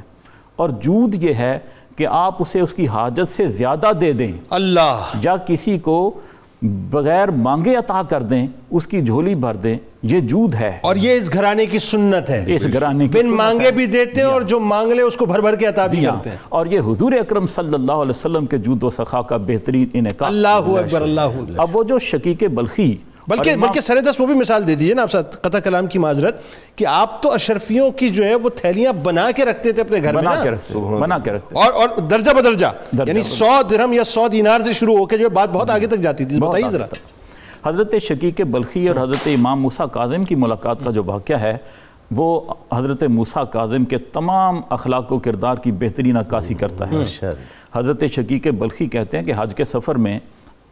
اور جود یہ ہے کہ آپ اسے اس کی حاجت سے زیادہ دے دیں۔ اللہ۔ یا کسی کو بغیر مانگے عطا کر دیں اس کی جھولی بھر دیں یہ جود ہے۔ اور یہ اس گھرانے کی سنت ہے۔ اس گھرانے کی بن مانگے۔ بھی دیتے ہیں اور جو مانگ لے اس کو بھر بھر کے عطا بھی جی ہاں۔ کرتے ہیں۔ اور یہ حضور اکرم صلی اللہ علیہ وسلم کے جود و سخا کا بہترین انعکاس اللہ اکبر اللہ اکبر۔ اب وہ جو شقیق بلخی بلکہ بلکہ سر دس وہ بھی مثال دے دیجیے نا آپ ساتھ قطع کلام کی معذرت کہ آپ تو اشرفیوں کی جو ہے وہ تھیلیاں بنا کے رکھتے تھے اپنے گھر میں بنا نا؟ کے رکھتے بنا کے رکھتے۔ اور اور درجہ بدرجہ درجہ یعنی سو درہم یا سو دینار سے شروع ہو کے جو ہے بات بہت آگے تک جاتی تھی بہت بتائیے ذرا۔ حضرت شقیق بلخی اور حضرت امام موسیٰ کاظم کی ملاقات کا جو واقعہ ہے وہ حضرت موسیٰ کاظم کے تمام اخلاق و کردار کی بہترین عکاسی کرتا ہے۔ حضرت شقیق بلخی کہتے ہیں کہ حج کے سفر میں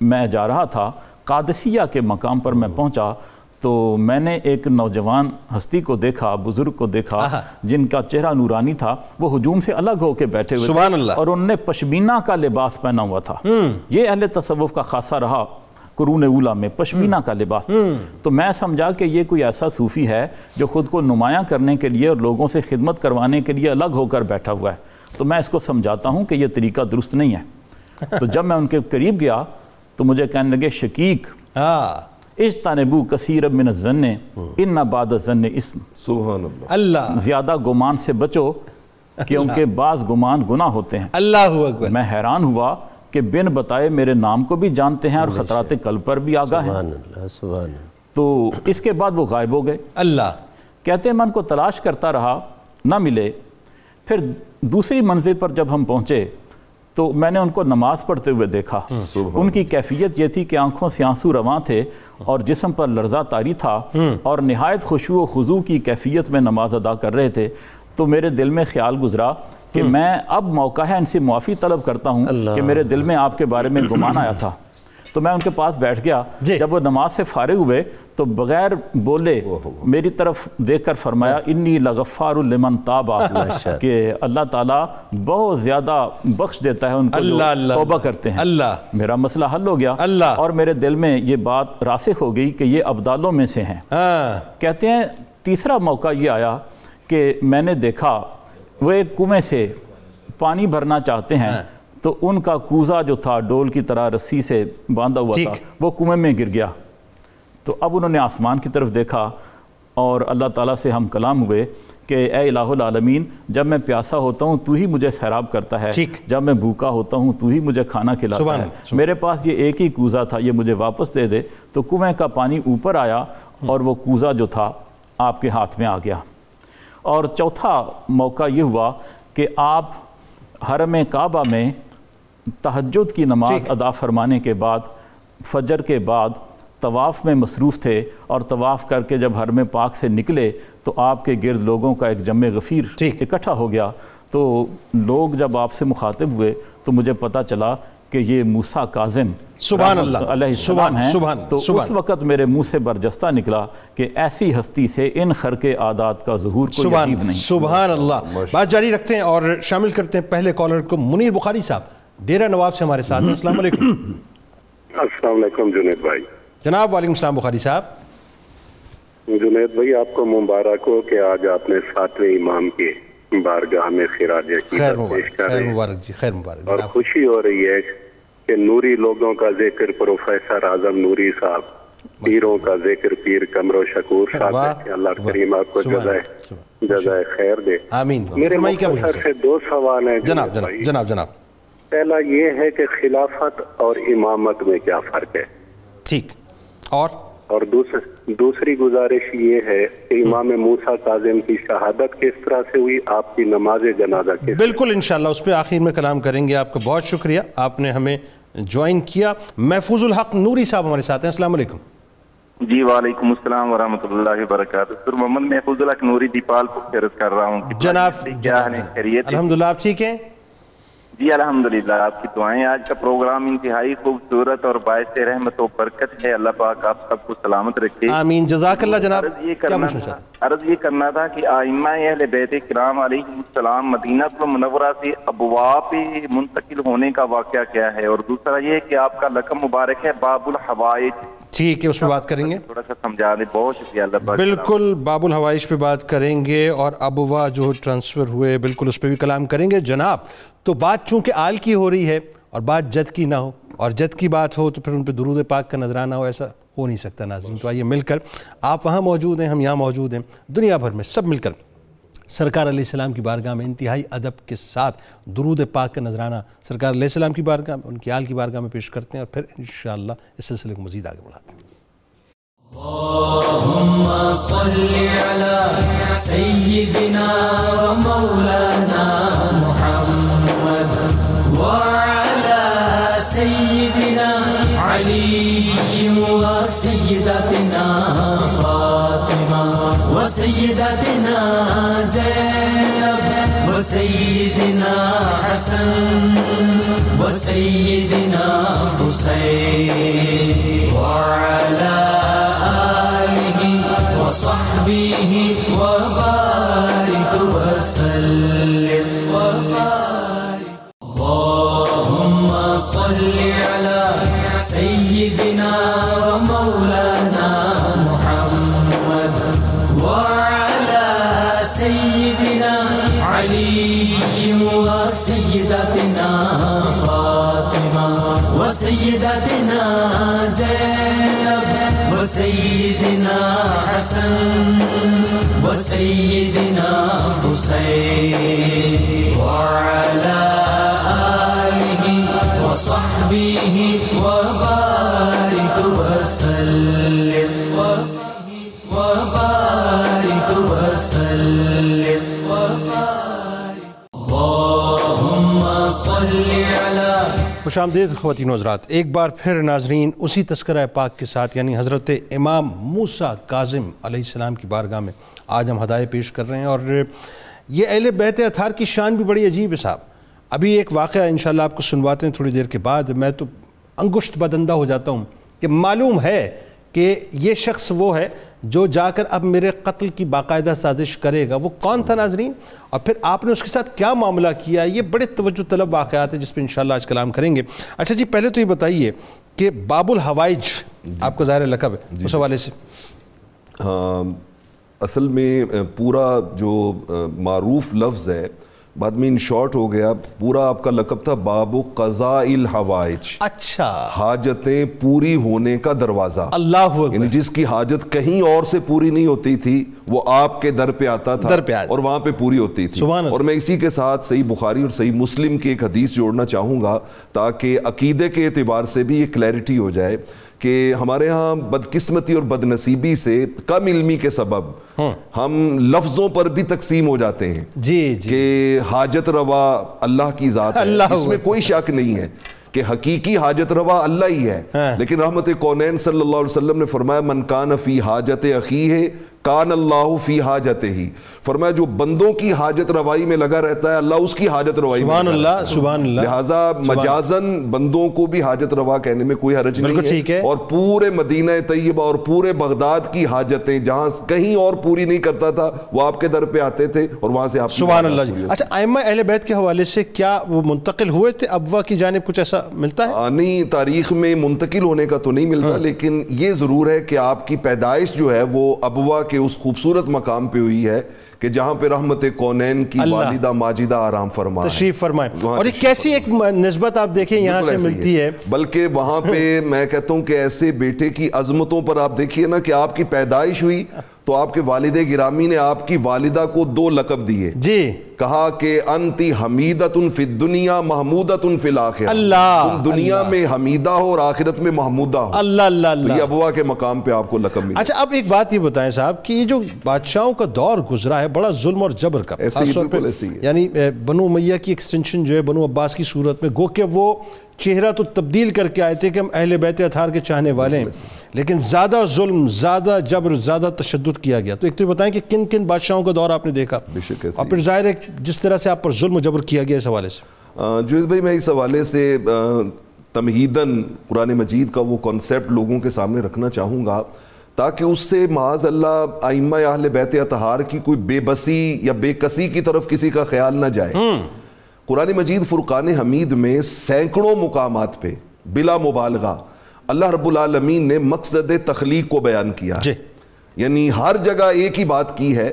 میں جا رہا تھا قادسیہ کے مقام پر میں پہنچا تو میں نے ایک نوجوان ہستی کو دیکھا بزرگ کو دیکھا جن کا چہرہ نورانی تھا وہ ہجوم سے الگ ہو کے بیٹھے ہوئے سبحان اللہ۔ اور انہوں نے پشمینہ کا لباس پہنا ہوا تھا۔ یہ اہل تصوف کا خاصہ رہا قرون اولا میں پشمینہ کا لباس۔ تو میں سمجھا کہ یہ کوئی ایسا صوفی ہے جو خود کو نمایاں کرنے کے لیے اور لوگوں سے خدمت کروانے کے لیے الگ ہو کر بیٹھا ہوا ہے۔ تو میں اس کو سمجھاتا ہوں کہ یہ طریقہ درست نہیں ہے۔ تو جب میں ان کے قریب گیا تو مجھے کہنے لگے شکیق ہاں۔ اجتنبو کثیر من الظن ان بعد الظن اسم۔ سبحان اللہ۔ اللہ زیادہ گمان سے بچو کیونکہ بعض گمان گناہ ہوتے ہیں۔ اللہ اکبر۔ میں حیران ہوا کہ بن بتائے میرے نام کو بھی جانتے ہیں اور خطرات قلب پر بھی آگاہ ہیں۔ سبحان اللہ سبحان اللہ تو اس کے بعد وہ غائب ہو گئے۔ اللہ۔ کہتے ہیں میں ان کو تلاش کرتا رہا نہ ملے۔ پھر دوسری منزل پر جب ہم پہنچے تو میں نے ان کو نماز پڑھتے ہوئے دیکھا۔ ان کی کیفیت یہ تھی کہ آنکھوں سے آنسو رواں تھے اور جسم پر لرزہ تاری تھا اور نہایت خشوع و خضوع کی کیفیت میں نماز ادا کر رہے تھے۔ تو میرے دل میں خیال گزرا کہ میں اب موقع ہے ان سے معافی طلب کرتا ہوں کہ میرے دل میں آپ کے بارے میں گمان آیا تھا۔ تو میں ان کے پاس بیٹھ گیا۔ جی۔ جب وہ نماز سے فارغ ہوئے تو بغیر بولے میری طرف دیکھ کر فرمایا انی لغفار لمن تابا کہ اللہ تعالیٰ بہت زیادہ بخش دیتا ہے ان کو جو اللہ اللہ۔ توبہ کرتے ہیں۔ اللہ۔ میرا مسئلہ حل ہو گیا۔ اللہ۔ اور میرے دل میں یہ بات راسخ ہو گئی کہ یہ ابدالوں میں سے ہیں۔ ہاں۔ کہتے ہیں تیسرا موقع یہ آیا کہ میں نے دیکھا وہ ایک کنویں سے پانی بھرنا چاہتے ہیں۔ تو ان کا کوزہ جو تھا ڈول کی طرح رسی سے باندھا ہوا تھا۔ وہ کنویں میں گر گیا۔ تو اب انہوں نے آسمان کی طرف دیکھا اور اللہ تعالیٰ سے ہم کلام ہوئے کہ اے الہ العالمین جب میں پیاسا ہوتا ہوں تو ہی مجھے سیراب کرتا ہے۔ جب میں بھوکا ہوتا ہوں تو ہی مجھے کھانا کھلاتا سبحان ہے۔ سبحان میرے پاس یہ ایک ہی کوزہ تھا یہ مجھے واپس دے دے۔ تو کنویں کا پانی اوپر آیا اور وہ کوزہ جو تھا آپ کے ہاتھ میں آ گیا۔ اور چوتھا موقع یہ ہوا کہ آپ حرم کعبہ میں تہجد کی نماز ادا فرمانے کے بعد فجر کے بعد طواف میں مصروف تھے اور طواف کر کے جب حرم پاک سے نکلے تو آپ کے گرد لوگوں کا ایک جمع غفیر۔ اکٹھا ہو گیا۔ تو لوگ جب آپ سے مخاطب ہوئے تو مجھے پتا چلا کہ یہ موسیٰ کاظم سبحان اللہ، علیہ السلام سبحان، ہیں۔ سبحان، تو اس سبحان۔ وقت میرے منہ سے برجستہ نکلا کہ ایسی ہستی سے ان خرق عادات کا ظہور کوئی عجیب سبحان نہیں سبحان اللہ۔ بات جاری رکھتے ہیں اور شامل کرتے ہیں پہلے کالر کو منیر بخاری صاحب۔ ڈیرہ نواب سے ہمارے ساتھ ہیں۔ السلام علیکم۔ السلام علیکم جنید بھائی۔ جناب وعلیکم السلام بخاری صاحب۔ جنید بھائی آپ کو مبارک ہو کہ آج آپ نے ساتویں امام کی بارگاہ میں خراج خیر مبارک خیر مبارک جی خیر مبارک۔ اور خوشی ہو رہی ہے کہ نوری لوگوں کا ذکر پروفیسر اعظم نوری صاحب پیروں کا ذکر پیر کمرو شکور صاحب کہ اللہ کریم آپ کو جزائے جزائے خیر دے۔ آمین۔ میرے مختصر سے دو سوال ہیں۔ جناب جناب جناب۔ پہلا یہ ہے کہ خلافت اور امامت میں کیا فرق ہے؟ ٹھیک۔ اور؟ اور دوسر دوسری گزارش یہ ہے کہ امام موسیٰ کاظم کی شہادت کس طرح سے ہوئی؟ آپ کی نماز جنازہ کس بالکل انشاءاللہ اس پہ آخر میں کلام کریں گے۔ آپ کا بہت شکریہ۔ آپ نے ہمیں جوائن کیا۔ محفوظ الحق نوری صاحب ہمارے ساتھ ہیں۔ السلام علیکم۔ جی وعلیکم السلام ورحمۃ اللہ وبرکاتہ۔ سر محمد محفوظ اللہ نوری دیپال کو عرض کر رہا ہوں جناب ہے خیریت ہے؟ الحمدللہ آپ ٹھیک ہیں؟ جی الحمدللہ آپ کی دعائیں۔ آج کا پروگرام انتہائی خوبصورت اور باعث رحمت و برکت ہے۔ اللہ پاک آپ سب کو سلامت رکھے۔ آمین۔ جزاک اللہ جناب عرض یہ کرنا تھا عرض یہ کرنا تھا کہ آئمہ اہل بیت کرام علیہ السلام مدینہ المنورہ سے ابواب پہ منتقل ہونے کا واقعہ کیا ہے؟ اور دوسرا یہ کہ آپ کا لقب مبارک ہے باب الحوائج۔ ٹھیک ہے اس پہ بات کریں گے؟ تھوڑا سا سمجھا دیں بہت شکریہ اللہ بالکل باب الحوائش پہ بات کریں گے اور ابوا جو ٹرانسفر ہوئے بالکل اس پہ بھی کلام کریں گے۔ جناب تو بات چونکہ آل کی ہو رہی ہے اور بات جد کی نہ ہو اور جد کی بات ہو تو پھر ان پہ درود پاک کا نظرانہ ہو ایسا ہو نہیں سکتا ناظرین۔ تو آئیے مل کر آپ وہاں موجود ہیں ہم یہاں موجود ہیں دنیا بھر میں سب مل کر۔ سرکار علیہ السلام کی بارگاہ میں انتہائی ادب کے ساتھ درود پاک کا نظرانہ سرکار علیہ السلام کی بارگاہ میں، ان کی آل کی بارگاہ میں پیش کرتے ہیں اور پھر انشاءاللہ اس سلسلے کو مزید آگے بڑھاتے ہیں۔ اللهم صل على سيدنا ومولانا محمد وعلى سيدنا علي وسيدتنا فاطمة وسيدتنا زينب وسيدنا حسن وسيدنا حسين وعلى آله وصحبه وبارك وسلم وبارك اللهم صل وسيدنا حسن وسيدنا حسين وعلى آله وصحبه خوش آمدید خواتین و حضرات، ایک بار پھر ناظرین اسی تذکرہ پاک کے ساتھ یعنی حضرت امام موسیٰ کاظم علیہ السلام کی بارگاہ میں آج ہم ہدایت پیش کر رہے ہیں اور یہ اہل بیت اطہار کی شان بھی بڑی عجیب ہے صاحب۔ ابھی ایک واقعہ انشاءاللہ آپ کو سنواتے ہیں تھوڑی دیر کے بعد، میں تو انگشت بدندہ ہو جاتا ہوں کہ معلوم ہے کہ یہ شخص وہ ہے جو جا کر اب میرے قتل کی باقاعدہ سازش کرے گا وہ کون تھا ناظرین؟ اور پھر آپ نے اس کے ساتھ کیا معاملہ کیا؟ یہ بڑے توجہ طلب واقعات ہیں جس پہ انشاءاللہ آج کلام کریں گے۔ اچھا جی پہلے تو یہ بتائیے کہ باب الحوائج آپ کو ظاہر لقب ہے اس حوالے سے۔ ہاں اصل میں پورا جو معروف لفظ ہے بعد میں ان شارٹ ہو گیا پورا آپ کا لقب تھا باب قضاء الحوائج اچھا۔ حاجتیں پوری ہونے کا دروازہ۔ اللہ یعنی جس کی حاجت کہیں اور سے پوری نہیں ہوتی تھی وہ آپ کے در پہ آتا تھا در پہ آتا۔ اور وہاں پہ پوری ہوتی تھی۔ سبحان اور میں اسی کے ساتھ صحیح بخاری اور صحیح مسلم کی ایک حدیث جوڑنا چاہوں گا تاکہ عقیدے کے اعتبار سے بھی یہ کلیرٹی ہو جائے۔ کہ ہمارے ہاں بدقسمتی اور بدنصیبی سے کم علمی کے سبب ہم لفظوں پر بھی تقسیم ہو جاتے ہیں جی جی۔ کہ حاجت روا اللہ کی ذات ہے۔ اللہ اس میں کوئی شک نہیں ہے کہ حقیقی حاجت روا اللہ ہی ہے۔ ہاں۔ لیکن رحمت کونین صلی اللہ علیہ وسلم نے فرمایا من کان فی حاجت عقی ہے کان اللہ فی حاجت ہی فرمایا جو بندوں کی حاجت روائی میں لگا رہتا ہے اللہ اس کی حاجت روائی میں سبحان لگا اللہ سبحان اللہ لہٰذا مجازن بندوں کو بھی حاجت روا کہنے میں کوئی حرج نہیں ہے۔ اور پورے مدینہ طیبہ اور پورے بغداد کی حاجتیں جہاں کہیں اور پوری نہیں کرتا تھا وہ آپ کے در پہ آتے تھے اور وہاں سے آپ سبحان اللہ جی۔ اچھا ائمہ اہل بیت کے حوالے سے کیا وہ منتقل ہوئے تھے؟ ابوا کی جانب کچھ ایسا ملتا ہے؟ آنی تاریخ میں منتقل ہونے کا تو نہیں ملتا لیکن یہ ضرور ہے کہ آپ کی پیدائش جو ہے وہ ابوا کے اس خوبصورت مقام پہ ہوئی ہے کہ جہاں پہ رحمت کونین کی والدہ ماجدہ آرام فرما تشریف فرمائیں اور یہ کیسی ایک نسبت آپ دیکھیں یہاں سے ملتی ہے۔ بلکہ وہاں پہ میں کہتا ہوں کہ ایسے بیٹے کی عظمتوں پر آپ دیکھیے نا کہ آپ کی پیدائش ہوئی تو آپ کے والد گرامی نے آپ کی والدہ کو دو لقب دیے۔ جی۔ کہا کہ انتی حمیدت فی الدنیا محمودت فی الاخرہ۔ اللہ، تم دنیا اللہ۔ میں حمیدہ ہو اور آخرت میں محمودہ ہو۔ اللہ اللہ تو یہ اللہ ابوا کے مقام پہ آپ کو لقب ملا اچھا اب ایک بات یہ بتائیں صاحب کہ یہ جو بادشاہوں کا دور گزرا ہے بڑا ظلم اور جبر کا۔ ایسے خاص ہی، بالکل ایسے ہی ہے۔ یعنی بنو امیہ کی ایکسٹینشن جو ہے بنو عباس کی صورت میں گو کہ وہ چہرہ تو تبدیل کر کے آئے تھے کہ ہم اہل بیت اطہار کے چاہنے والے ہیں۔ لیکن زیادہ ظلم زیادہ جبر زیادہ تشدد کیا گیا۔ تو ایک تو بتائیں کہ کن کن بادشاہوں کا دور آپ نے دیکھا۔ اور پھر ظاہر ہے جس طرح سے آپ پر ظلم و جبر کیا گیا اس حوالے سے۔ جوید بھائی میں اس حوالے سے تمہیدن قرآن مجید کا وہ کانسیپٹ لوگوں کے سامنے رکھنا چاہوں گا تاکہ اس سے معاذ اللہ ائمہ اہل بیت اطہار کی کوئی بے بسی یا بے کسی کی طرف کسی کا خیال نہ جائے۔ قرآن مجید فرقان حمید میں سینکڑوں مقامات پہ بلا مبالغہ اللہ رب العالمین نے مقصد تخلیق کو بیان کیا جی۔ یعنی ہر جگہ ایک ہی بات کی ہے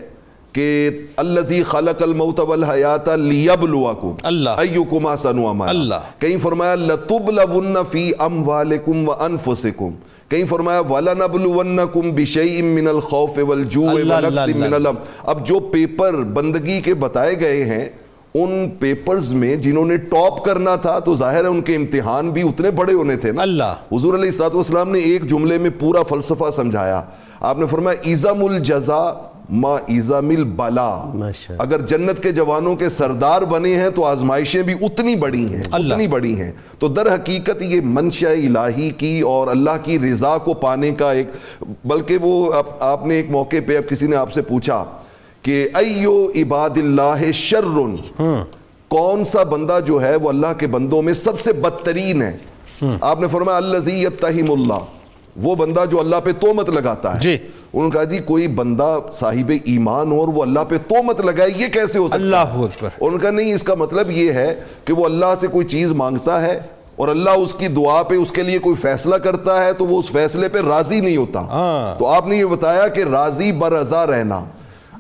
کہ الذی خلق الموت والحیات لیبلوکم اللہ۔ ایکم احسن عملا اللہ۔ کہیں فرمایا لتبلون فی اموالکم وانفسکم۔ کہیں فرمایا وَلَنَبْلُوَنَّكُمْ بِشَيْءٍ مِّنَ الْخَوْفِ وَالْجُوعِ وَنَقْصٍ مِّنَ۔ الْأَمْ اب جو پیپر بندگی کے بتائے گئے ہیں ان پیپرز میں جنہوں نے ٹاپ کرنا تھا تو ظاہر ہے ان کے امتحان بھی اتنے بڑے ہونے تھے نا۔ اللہ۔ حضور علیہ السلام والسلام نے ایک جملے میں پورا فلسفہ سمجھایا۔ آپ نے فرمایا ایزم الجزا ما ایزم البلا اگر جنت کے جوانوں کے سردار بنے ہیں تو آزمائشیں بھی اتنی بڑی ہیں اللہ۔ اتنی بڑی ہیں۔ تو در حقیقت یہ منشا الہی کی اور اللہ کی رضا کو پانے کا ایک بلکہ وہ آپ نے ایک موقع پہ اب کسی نے آپ سے پوچھا کہ ایو عباد اللہ شرن کون سا بندہ جو ہے وہ اللہ کے بندوں میں سب سے بدترین ہے؟ آپ نے فرمایا الذی یتہم اللہ. وہ بندہ جو اللہ پہ تومت لگاتا ہے. جی۔ انہوں نے کہا جی کوئی بندہ صاحب ایمان ہو اور وہ اللہ پہ تومت لگائے یہ کیسے ہو سکتا ہے؟ اللہ اکبر. ان کا نہیں اس کا مطلب یہ ہے کہ وہ اللہ سے کوئی چیز مانگتا ہے اور اللہ اس کی دعا پہ اس کے لیے کوئی فیصلہ کرتا ہے تو وہ اس فیصلے پہ راضی نہیں ہوتا۔ ہاں۔ تو آپ نے یہ بتایا کہ راضی برضا رہنا۔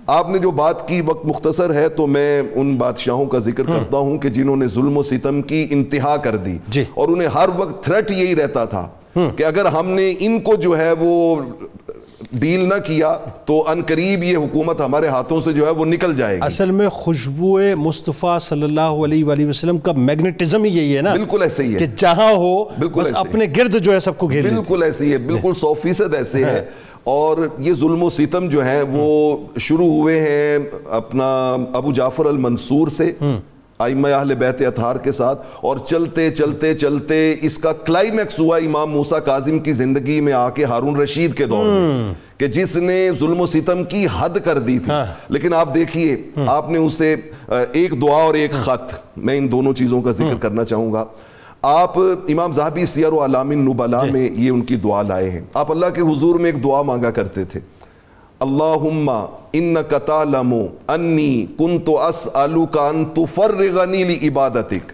آپ نے جو بات کی وقت مختصر ہے تو میں ان بادشاہوں کا ذکر کرتا ہوں کہ جنہوں نے ظلم و ستم کی انتہا کر دی جی۔ اور انہیں ہر وقت تھریٹ یہی رہتا تھا کہ اگر ہم نے ان کو جو ہے وہ ڈیل نہ کیا تو ان قریب یہ حکومت ہمارے ہاتھوں سے جو ہے وہ نکل جائے گی۔ اصل میں خوشبو مصطفیٰ صلی اللہ علیہ وآلہ وسلم کا میگنیٹزم ہی یہی ہے نا بالکل ایسے ہی ہے۔ کہ جہاں ہو بس۔ اپنے گرد جو ہے سب کو گھیر بالکل ایسے ہی ہے بالکل سو فیصد ایسے ہے۔ اور یہ ظلم و ستم جو ہیں وہ شروع ہوئے ہیں اپنا ابو جعفر المنصور سے۔ آئمہ اہل بیت اطہار کے ساتھ اور چلتے چلتے چلتے اس کا کلائمیکس ہوا امام موسیٰ کاظم کی زندگی میں آ کے ہارون رشید کے دور میں کہ جس نے ظلم و ستم کی حد کر دی تھی۔ لیکن آپ دیکھیے آپ نے اسے ایک دعا اور ایک خط میں ان دونوں چیزوں کا ذکر کرنا چاہوں گا۔ آپ امام زہبی سیر و علام النبلا میں یہ ان کی دعا لائے ہیں۔ آپ اللہ کے حضور میں ایک دعا مانگا کرتے تھے۔ اللہم انکا تعلم انی کنت اسألوکا ان تفرغنی لی عبادتک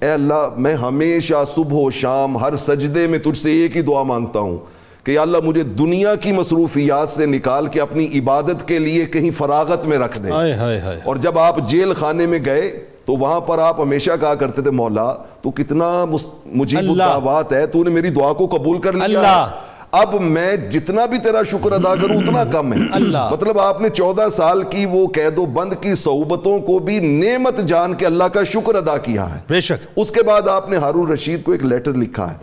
اے اللہ میں ہمیشہ صبح و شام ہر سجدے میں تجھ سے ایک ہی دعا مانگتا ہوں کہ یا اللہ مجھے دنیا کی مصروفیات سے نکال کے اپنی عبادت کے لیے کہیں فراغت میں رکھ ہائے اور جب آپ جیل خانے میں گئے تو وہاں پر آپ ہمیشہ کہا کرتے تھے مولا تو کتنا مجیب۔ الدعوات ہے تو نے میری دعا کو قبول کر لیا اللہ۔ اب میں جتنا بھی تیرا شکر ادا کروں اتنا کم ہے۔ اللہ۔ مطلب آپ نے چودہ سال کی وہ قید و بند کی صحبتوں کو بھی نعمت جان کے اللہ کا شکر ادا کیا ہے۔ بے شک۔ اس کے بعد آپ نے ہارون رشید کو ایک لیٹر لکھا ہے۔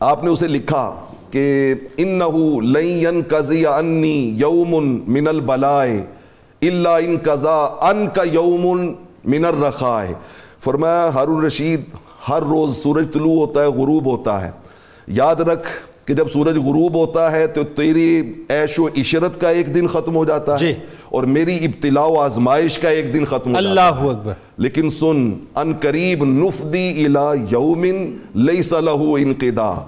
آپ نے اسے لکھا کہ انہو لن ینقضی انی یوم من البلائے الا انقضا ان کا یوم من الرخائے۔ فرمایا ہارون رشید ہر روز سورج طلوع ہوتا ہے غروب ہوتا ہے۔ یاد رکھ کہ جب سورج غروب ہوتا ہے تو تیری عیش و عشرت کا ایک دن ختم ہو جاتا ہے جی۔ اور میری ابتلاء و آزمائش کا ایک دن ختم ہو جاتا ہے۔ اللہ اکبر۔ لیکن سن ان قریب نفدی الى یومن لیس له انقضاء۔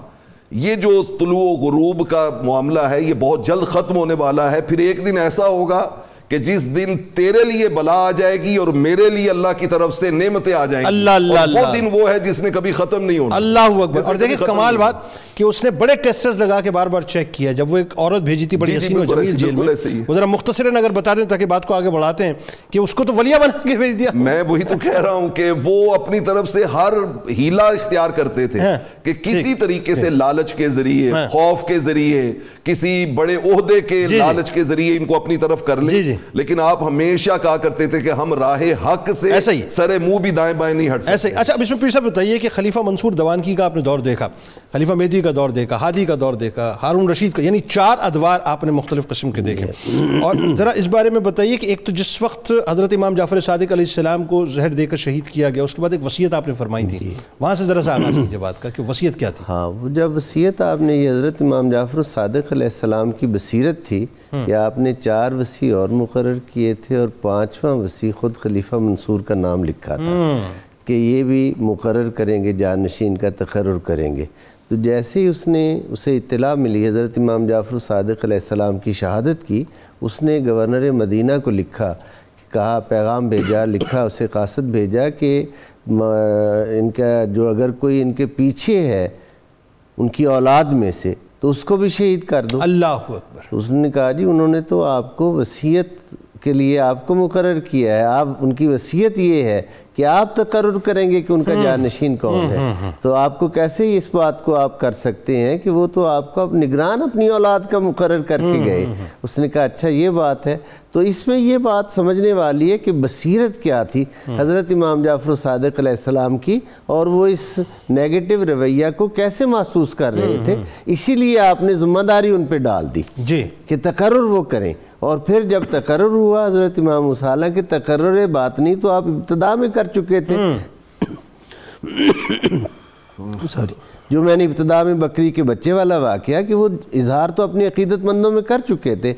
یہ جو طلوع و غروب کا معاملہ ہے یہ بہت جلد ختم ہونے والا ہے۔ پھر ایک دن ایسا ہوگا کہ جس دن تیرے لیے بلا آ جائے گی اور میرے لیے اللہ کی طرف سے نعمتیں آ جائیں گی اللہ، اللہ، اور وہ۔ دن وہ ہے جس نے کبھی ختم نہیں ہونا اللہ اکبر اور دیکھیں کمال بات کہ اس نے بڑے ٹیسٹرز لگا کے بار بار چیک کیا جب وہ ایک عورت بھیجی تھی بڑی جی، جی، حسین و جمیل جیل میں۔ وہ ذرا مختصراً اگر بتا دیں تاکہ بات کو آگے بڑھاتے ہیں کہ اس کو تو ولیہ بنا کے بھیج دیا میں وہی تو کہہ رہا ہوں کہ وہ اپنی طرف سے ہر ہیلا اختیار کرتے تھے ہاں، کہ کسی طریقے سے لالچ کے ذریعے ہاں۔ خوف کے ذریعے کسی بڑے عہدے کے جی،۔ لالچ کے ذریعے ان کو اپنی طرف کر لیں۔ لیکن آپ ہمیشہ کہا کرتے تھے کہ ہم راہ حق سے ایسا ہی۔ سر منہ بھی دائیں بائیں نہیں ہٹ ایسے اچھا اب اس میں پیر صاحب بتائیے کہ خلیفہ منصور دوانکی کا آپ نے دور دیکھا۔ خلیفہ مہدی کا دور دیکھا ہادی کا دور دیکھا ہارون رشید کا یعنی چار ادوار آپ نے مختلف قسم کے دیکھے۔ اور ذرا اس بارے میں بتائیے کہ ایک تو جس وقت حضرت امام جعفر صادق علیہ السلام کو زہر دے کر شہید کیا گیا اس کے بعد ایک وصیت آپ نے فرمائی تھی۔ وہاں سے ذرا سا آغاز کیجیے بات کا کہ وصیت کیا تھی۔ ہاں وہ جب وصیت آپ نے یہ حضرت امام جعفر صادق علیہ السلام کی بصیرت تھی کہ آپ نے چار وسیع اور مقرر کیے تھے اور پانچواں وسیع خود خلیفہ منصور کا نام لکھا تھا کہ یہ بھی مقرر کریں گے جانشین کا تقرر کریں گے۔ تو جیسے ہی اس نے اسے اطلاع ملی حضرت امام جعفر صادق علیہ السلام کی شہادت کی اس نے گورنر مدینہ کو لکھا کہا پیغام بھیجا لکھا اسے قاصد بھیجا کہ ان کا جو اگر کوئی ان کے پیچھے ہے ان کی اولاد میں سے تو اس کو بھی شہید کر دو۔ اللہ اکبر۔ اس نے کہا جی انہوں نے تو آپ کو وصیت کے لیے آپ کو مقرر کیا ہے۔ آپ ان کی وصیت یہ ہے کہ آپ تقرر کریں گے کہ ان کا جانشین کون ہے؟ تو آپ کو کیسے اس بات کو آپ کر سکتے ہیں کہ وہ تو آپ کو نگران اپنی اولاد کا مقرر کر کے گئے۔ اس نے کہا اچھا یہ بات ہے۔ تو اس میں یہ بات سمجھنے والی ہے کہ بصیرت کیا تھی حضرت امام جعفر صادق علیہ السلام کی اور وہ اس نیگیٹو رویہ کو کیسے محسوس کر رہے تھے؟ اسی لیے آپ نے ذمہ داری ان پہ ڈال دی جی۔ کہ تقرر وہ کریں۔ اور پھر جب تقرر ہوا حضرت امام حسالہ کہ تقرر بات نہیں تو آپ ابتدا میں کر چکے تھے۔ سوری جو میں نے ابتدا میں بکری کے بچے والا واقعہ کہ وہ اظہار تو اپنی عقیدت مندوں میں کر چکے تھے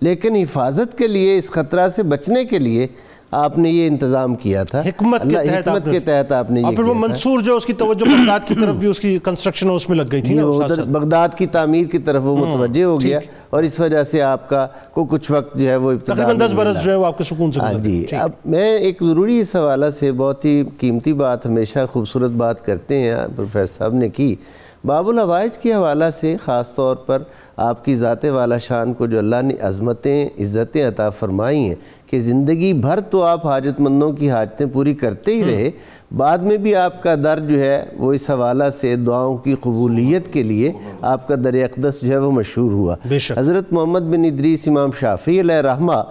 لیکن حفاظت کے لیے اس خطرہ سے بچنے کے لیے آپ نے یہ انتظام کیا تھا حکمت کے تحت حکمت کے تحت آپ نے اور پھر وہ منصور جو اس کی توجہ بغداد کی طرف بھی اس کی کنسٹرکشن اس میں لگ گئی تھی جی۔ بغداد کی تعمیر کی طرف وہ متوجہ ہو گیا اور اس وجہ سے آپ کا کو کچھ وقت جو ہے وہ تقریباً دس برس۔ جو ہے وہ آپ کے سکون سے ہاں جی۔ اب میں ایک ضروری اس حوالہ سے بہت ہی قیمتی بات ہمیشہ خوبصورت بات کرتے ہیں پروفیسر صاحب نے کی باب الحوائج کے حوالہ سے خاص طور پر آپ کی ذات والا شان کو جو اللہ نے عظمتیں عزتیں عطا فرمائی ہیں کہ زندگی بھر تو آپ حاجت مندوں کی حاجتیں پوری کرتے ہی رہے بعد میں بھی آپ کا در جو ہے وہ اس حوالہ سے دعاؤں کی قبولیت کے لیے آپ کا در اقدس جو ہے وہ مشہور ہوا۔ حضرت محمد بن ادریس امام شافعی علیہ رحمہ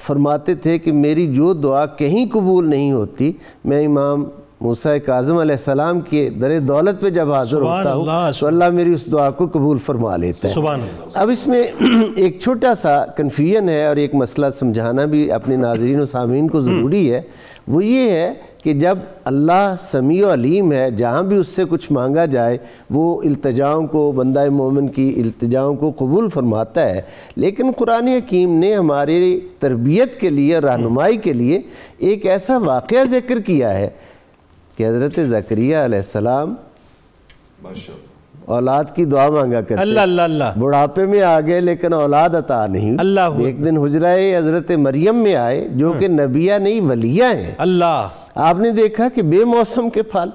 فرماتے تھے کہ میری جو دعا کہیں قبول نہیں ہوتی میں امام موسیٰ کاظم علیہ السلام کے در دولت پہ جب حاضر ہوتا ہوں تو اللہ میری اس دعا کو قبول فرما لیتا ہے۔ سبحان اللہ۔ اب اس میں ایک چھوٹا سا کنفیژن ہے اور ایک مسئلہ سمجھانا بھی اپنے ناظرین و سامعین کو ضروری ہے۔ وہ یہ ہے کہ جب اللہ سمیع و علیم ہے جہاں بھی اس سے کچھ مانگا جائے وہ التجاؤں کو بندہ مومن کی التجاؤں کو قبول فرماتا ہے۔ لیکن قرآن حکیم نے ہماری تربیت کے لیے رہنمائی کے لیے ایک ایسا واقعہ ذکر کیا ہے کہ حضرت زکریہ علیہ السلام اولاد کی دعا مانگا کرتے۔ اللہ اللہ اللہ۔ بڑھاپے میں آ گئے لیکن اولاد عطا نہیں۔ اللہ ایک دن حجرہ حضرت مریم میں آئے جو کہ نبیہ نہیں ولیہ ہیں۔ اللہ۔ آپ نے دیکھا کہ بے موسم کے پھل۔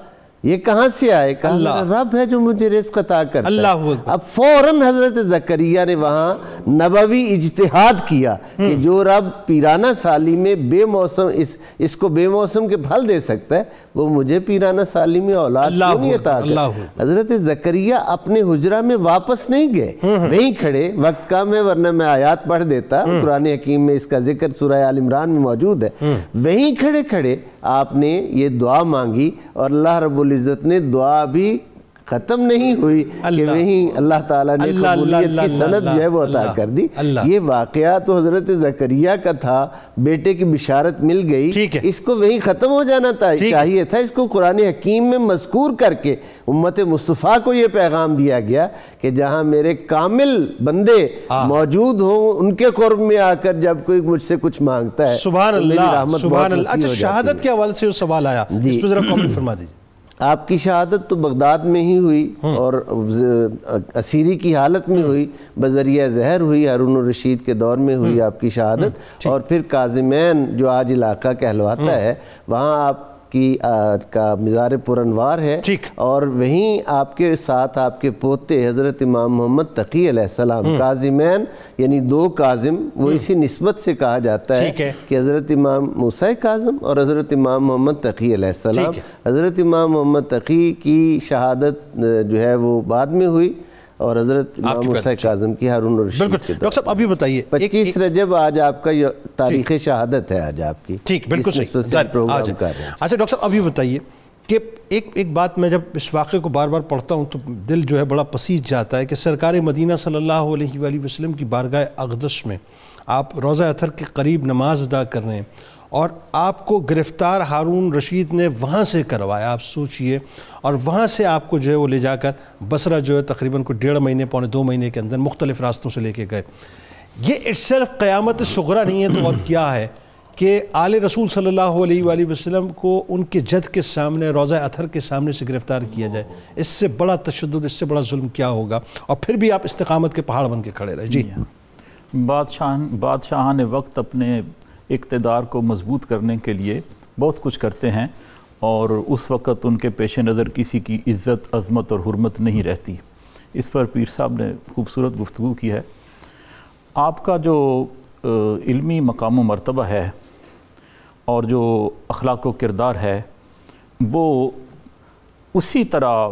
یہ کہاں سے آئے؟ میرا رب ہے جو مجھے رزق عطا کرتا ہے. اللہ اکبر۔ اب فوراً حضرت زکریہ نے وہاں نبوی اجتہاد کیا کہ جو رب پیرانہ سالی میں بے موسم اس اس کو بے موسم کے پھل دے سکتا ہے وہ مجھے پیرانہ سالی میں اولاد نہیں عطا اللہ کر اکبر۔ حضرت زکریہ اپنے حجرہ میں واپس نہیں گئے. وہیں کھڑے وقت کم ہے ورنہ میں آیات پڑھ دیتا قرآن حکیم میں اس کا ذکر سورہ آل عمران میں موجود ہے۔ وہیں کھڑے کھڑے آپ نے یہ دعا مانگی اور اللہ رب العزت نے دعا بھی ختم نہیں ہوئی کہ وہیں اللہ تعالیٰ نے قبولیت کی سند جو ہے وہ عطا کر دی۔ یہ واقعہ تو حضرت زکریہ کا تھا بیٹے کی بشارت مل گئی۔ اس کو وہیں ختم ہو جانا تھا۔ چاہیے تھا اس کو قرآن حکیم میں مذکور کر کے امت مصطفیٰ کو یہ پیغام دیا گیا کہ جہاں میرے کامل بندے موجود ہوں ان کے قرب میں آ کر جب کوئی مجھ سے کچھ مانگتا ہے سبحان اللہ سبحان اللہ اچھا شہادت۔ کے حوالے سے سوال آیا جی۔ اس پہ ذرا کامنٹ فرما دیجیے آپ کی شہادت تو بغداد میں ہی ہوئی اور اسیری کی حالت میں ہوئی بذریعہ زہر ہوئی ہارون الرشید کے دور میں ہوئی آپ کی شہادت اور پھر کاظمین جو آج علاقہ کہلواتا ہے وہاں آپ کی کا مزار پرانوار ہے۔ اور وہیں آپ کے ساتھ آپ کے پوتے حضرت امام محمد تقی علیہ السلام کاظمین یعنی دو کاظم وہ اسی نسبت سے کہا جاتا ہے۔ کہ حضرت امام موسیٰ کاظم اور حضرت امام محمد تقی علیہ السلام۔ حضرت امام محمد تقی کی شہادت جو ہے وہ بعد میں ہوئی۔ اور حضرت امام پہلے، کاظم کی ہارون الرشید بالکل۔ ڈاکٹر صاحب ابھی بتائیے پچیس رجب آج آپ کا تاریخ شہادت ہے آج آپ کی۔ ٹھیک بالکل اچھا ڈاکٹر صاحب ابھی بتائیے کہ ایک ایک بات میں جب اس واقعے کو بار بار پڑھتا ہوں تو دل جو ہے بڑا پسیج جاتا ہے کہ سرکار مدینہ صلی اللہ علیہ وآلہ وسلم کی بارگاہ اقدس میں آپ روزہ اتھر کے قریب نماز ادا کر رہے ہیں۔ اور آپ کو گرفتار ہارون رشید نے وہاں سے کروایا، آپ سوچئے۔ اور وہاں سے آپ کو جو ہے وہ لے جا کر بصرہ جو ہے تقریباً کوئی ڈیڑھ مہینے، پونے دو مہینے کے اندر مختلف راستوں سے لے کے گئے۔ یہ اٹسیلف قیامت صغرا نہیں ہے تو اور کیا ہے کہ آل رسول صلی اللہ علیہ وآلہ وسلم کو ان کے جد کے سامنے، روزہ اتھر کے سامنے سے گرفتار کیا جائے۔ اس سے بڑا تشدد، اس سے بڑا ظلم کیا ہوگا؟ اور پھر بھی آپ استقامت کے پہاڑ بن کے کھڑے رہے۔ جی۔ بادشاہ بادشاہان وقت اپنے اقتدار کو مضبوط کرنے کے لیے بہت کچھ کرتے ہیں اور اس وقت ان کے پیش نظر کسی کی عزت، عظمت اور حرمت نہیں رہتی۔ اس پر پیر صاحب نے خوبصورت گفتگو کی ہے۔ آپ کا جو علمی مقام و مرتبہ ہے اور جو اخلاق و کردار ہے، وہ اسی طرح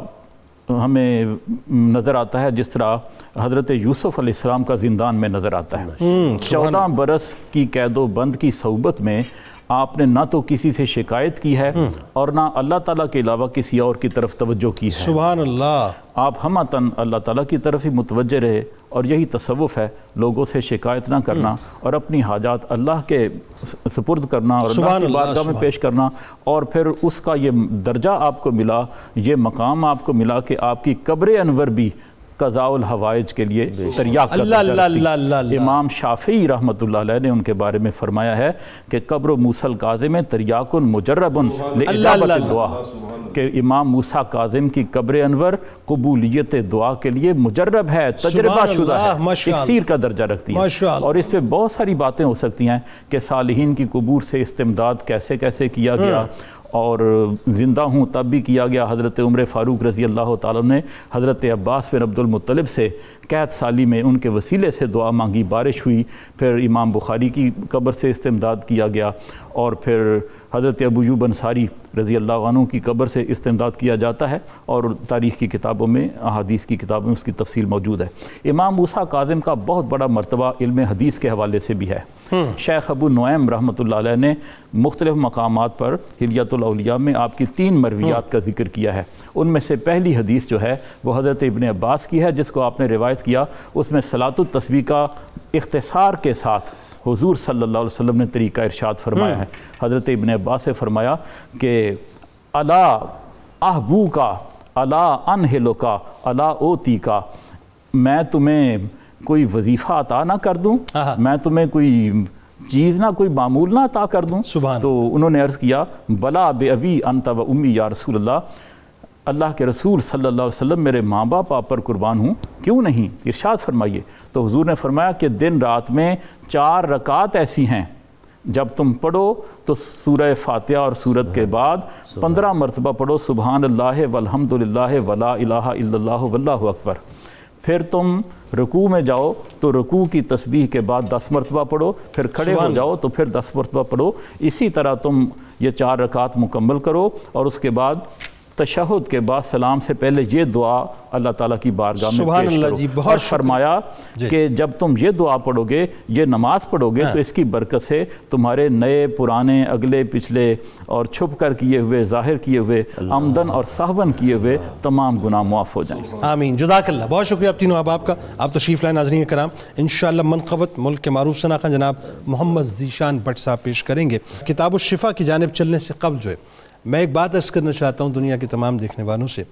ہمیں نظر آتا ہے جس طرح حضرت یوسف علیہ السلام کا زندان میں نظر آتا ہے۔ چودہ برس کی قید و بند کی صحبت میں آپ نے نہ تو کسی سے شکایت کی ہے اور نہ اللہ تعالیٰ کے علاوہ کسی اور کی طرف توجہ کی ہے۔ سبحان اللہ۔ آپ ہم تن اللہ تعالیٰ کی طرف ہی متوجہ رہے اور یہی تصوف ہے لوگوں سے شکایت نہ کرنا اور اپنی حاجات اللہ کے سپرد کرنا اور اللہ کی بارگاہ میں پیش کرنا اور پھر اس کا یہ درجہ آپ کو ملا یہ مقام آپ کو ملا کہ آپ کی قبر انور بھی قضاء الحوائج کے لیے تریاق۔ امام شافعی رحمۃ اللہ علیہ نے ان کے بارے میں فرمایا ہے کہ قبر موسیٰ کاظم تریاق مجرب۔ دعا کہ امام موسیٰ کاظم کی قبر انور قبولیت دعا کے لیے مجرب ہے تجربہ شدہ ہے۔ اکسیر کا درجہ رکھتی ہے۔ اور اس پہ بہت ساری باتیں ہو سکتی ہیں کہ صالحین کی قبور سے استمداد کیسے کیسے کیا گیا اور زندہ ہوں تب بھی کیا گیا۔ حضرت عمر فاروق رضی اللہ تعالیٰ نے حضرت عباس بن عبد المطلب سے قید سالی میں ان کے وسیلے سے دعا مانگی۔ بارش ہوئی، پھر امام بخاری کی قبر سے استمداد کیا گیا اور پھر حضرت ابو یوب انصاری رضی اللہ عنہ کی قبر سے استمداد کیا جاتا ہے اور تاریخ کی کتابوں میں احادیث کی کتابوں میں اس کی تفصیل موجود ہے۔ امام موسیٰ کاظم کا بہت بڑا مرتبہ علم حدیث کے حوالے سے بھی ہے۔ شیخ ابو نعیم رحمۃ اللہ علیہ نے مختلف مقامات پر حلیت الاولیاء میں آپ کی تین مرویات کا ذکر کیا ہے۔ ان میں سے پہلی حدیث جو ہے وہ حضرت ابن عباس کی ہے جس کو آپ نے روایت کیا۔ اس میں صلاۃ التسبیح کا اختصار کے ساتھ حضور صلی اللہ علیہ وسلم نے طریقہ ارشاد فرمایا ہے۔ حضرت ابن عباس سے فرمایا کہ الا احبو کا الا انہلو کا الا اوتی کا میں تمہیں کوئی وظیفہ عطا نہ کر دوں۔ میں تمہیں کوئی چیز نہ کوئی معمول نہ عطا کر دوں۔ سبحان تو انہوں نے عرض کیا بلا بے ابی انت و امی یا رسول اللہ اللہ کے رسول صلی اللہ علیہ وسلم میرے ماں باپ آپ پر قربان ہوں کیوں نہیں؟ ارشاد فرمائیے۔ تو حضور نے فرمایا کہ دن رات میں چار رکعت ایسی ہیں۔ جب تم پڑھو تو سورہ فاتحہ اور سورت کے بعد پندرہ مرتبہ پڑھو سبحان اللہ والحمد للہ ولا الہ الا اللہ واللہ اکبر۔ پھر تم رکوع میں جاؤ تو رکوع کی تسبیح کے بعد دس مرتبہ پڑھو پھر کھڑے ہو جاؤ تو پھر دس مرتبہ پڑھو۔ اسی طرح تم یہ چار رکعت مکمل کرو اور اس کے بعد تشہد کے بعد سلام سے پہلے یہ دعا اللہ تعالیٰ کی بارگاہ میں پیش اللہ کرو۔ جی، بہت اور۔ فرمایا جی۔ کہ جب تم یہ دعا پڑھو گے یہ نماز پڑھو گے تو اس کی برکت سے تمہارے نئے پرانے اگلے پچھلے اور چھپ کر کیے ہوئے ظاہر کیے ہوئے آمدن اور صحون کیے ہوئے تمام گناہ معاف ہو جائیں۔ آمین۔ جزاک اللہ۔ بہت شکریہ آپ تینوں احباب کا۔ آپ تشریف لائے ناظرین کرام۔ انشاءاللہ منقبت ملک کے معروف شناخہ جناب محمد ذیشان بٹ صاحب پیش کریں گے۔ کتاب الشفا کی جانب چلنے سے قبل جو ہے میں ایک بات عرض کرنا چاہتا ہوں دنیا کے تمام دیکھنے والوں سے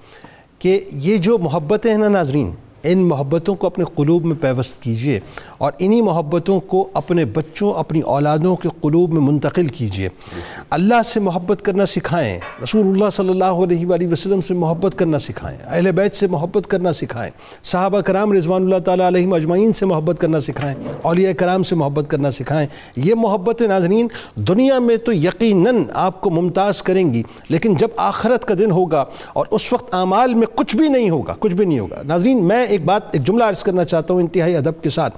کہ یہ جو محبتیں ہیں نا ناظرین، ان محبتوں کو اپنے قلوب میں پیوست کیجیے اور انہی محبتوں کو اپنے بچوں، اپنی اولادوں کے قلوب میں منتقل کیجیے اللہ سے محبت کرنا سکھائیں رسول اللہ صلی اللہ علیہ وآلہ وسلم سے محبت کرنا سکھائیں، اہل بیت سے محبت کرنا سکھائیں، صحابہ کرام رضوان اللہ تعالیٰ علیہ اجمعین سے محبت کرنا سکھائیں، اولیاء کرام سے محبت کرنا سکھائیں۔ یہ محبت ناظرین، دنیا میں تو یقیناً آپ کو ممتاز کریں گی، لیکن جب آخرت کا دن ہوگا اور اس وقت اعمال میں کچھ بھی نہیں ہوگا، کچھ بھی نہیں ہوگا۔ ناظرین، میں ایک بات، ایک جملہ عرض کرنا چاہتا ہوں انتہائی ادب کے ساتھ۔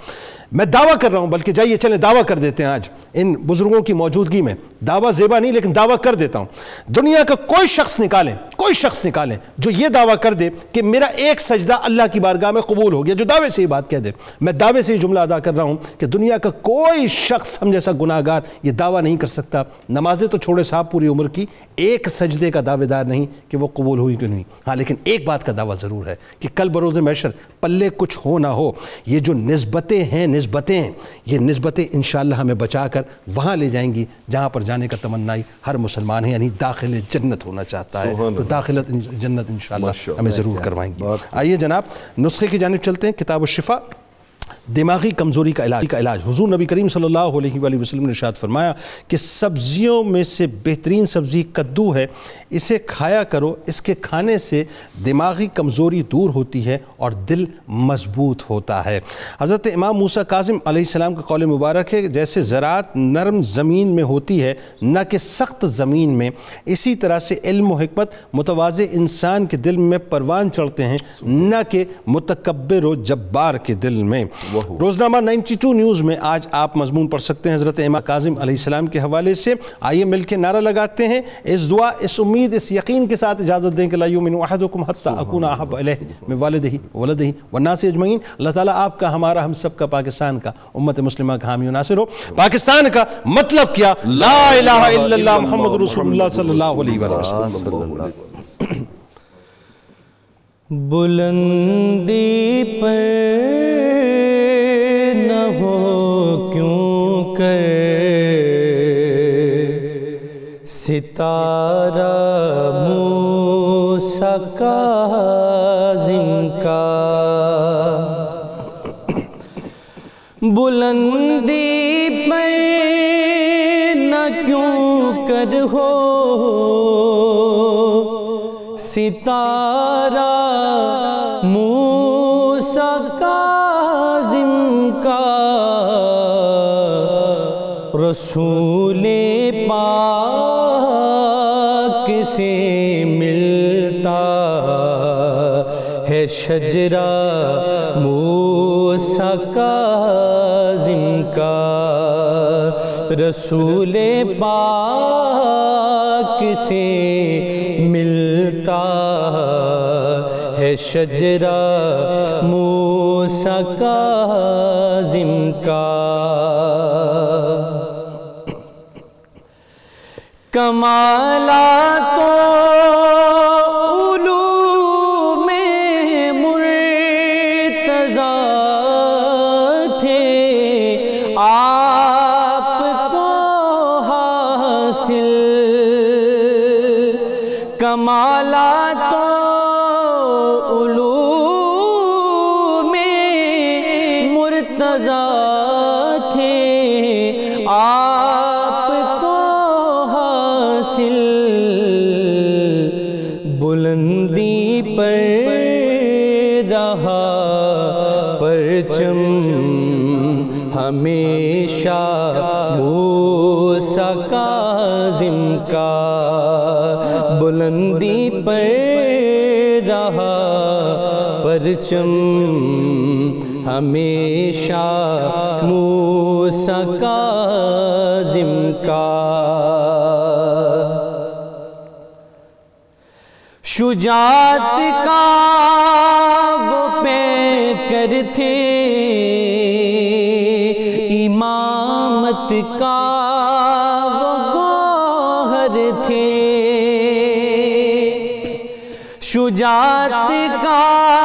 میں دعویٰ کر رہا ہوں بلکہ جائیے چلیں دعویٰ کر دیتے ہیں آج۔ ان بزرگوں کی موجودگی میں دعویٰ زیبا نہیں، لیکن دعویٰ کر دیتا ہوں۔ دنیا کا کوئی شخص نکالیں، کوئی شخص نکالیں جو یہ دعویٰ کر دے کہ میرا ایک سجدہ اللہ کی بارگاہ میں قبول ہو گیا، جو دعوے سے یہ بات کہہ دے۔ میں دعوے سے یہ جملہ ادا کر رہا ہوں کہ دنیا کا کوئی شخص ہم جیسا گناہ گار یہ دعویٰ نہیں کر سکتا۔ نمازیں تو چھوڑے صاحب پوری عمر کی، ایک سجدے کا دعوے دار نہیں کہ وہ قبول ہوئی کہ نہیں۔ ہاں لیکن ایک بات کا دعویٰ ضرور ہے کہ کل بروز محشر پلے کچھ ہو نہ ہو، یہ جو نسبتیں ہیں، نسبتیں، یہ نسبتیں انشاءاللہ ہمیں بچا کر وہاں لے جائیں گی جہاں پر جانے کا تمنائی ہر مسلمان ہے یعنی داخل جنت ہونا چاہتا ہے۔ تو داخلت جنت انشاءاللہ۔ ہمیں ضرور کروائیں گے آئیے جناب نسخے کی جانب چلتے ہیں کتاب الشفا دماغی کمزوری کا علاج کا علاج۔ حضور نبی کریم صلی اللہ علیہ وآلہ وسلم نے ارشاد فرمایا کہ سبزیوں میں سے بہترین سبزی کدو ہے، اسے کھایا کرو، اس کے کھانے سے دماغی کمزوری دور ہوتی ہے اور دل مضبوط ہوتا ہے۔ حضرت امام موسیٰ کاظم علیہ السلام کا قول مبارک ہے، جیسے زراعت نرم زمین میں ہوتی ہے، نہ کہ سخت زمین میں۔ اسی طرح سے علم و حکمت متوازے انسان کے دل میں پروان چڑھتے ہیں، نہ کہ متکبر و جبار کے دل میں۔ روزنامہ 92 نیوز میں آج آپ مضمون پڑھ سکتے ہیں۔ حضرت امام کاظم علیہ السلام کے حوالے سے آئیے مل کے نعرہ لگاتے ہیں۔ اس دعا اس امید اس یقین کے ساتھ اجازت دیں کہ لا یومن احدکم حتی اکون احب علیہ من والدہی ولدہی والناس اجمعین۔ اللہ تعالیٰ آپ کا ہمارا ہم سب کا پاکستان کا امت مسلمہ کا حامی و ناصر ہو۔ پاکستان کا مطلب کیا؟ لا الہ الا اللہ محمد رسول اللہ صلی اللہ علیہ وسلم۔ بلندی پر ستارہ موسیٰ کاظم کا بلندی پر نہ کیوں کر ہو؟ ستارہ موسیٰ کاظم کا رسول ہے شجرہ موسیٰ کاظم کا رسول پاک سے ملتا ہے شجرہ موسیٰ کاظم کا کمالات و بلندی پر رہا، پرچم ہمیشہ موسیٰ کاظم کا بلندی پر رہا، پرچم ہمیشہ موسیٰ کاظم کا شجاعت کا وہ پیکر تھے امامت کا وہ گوہر تھے۔ شجاعت کا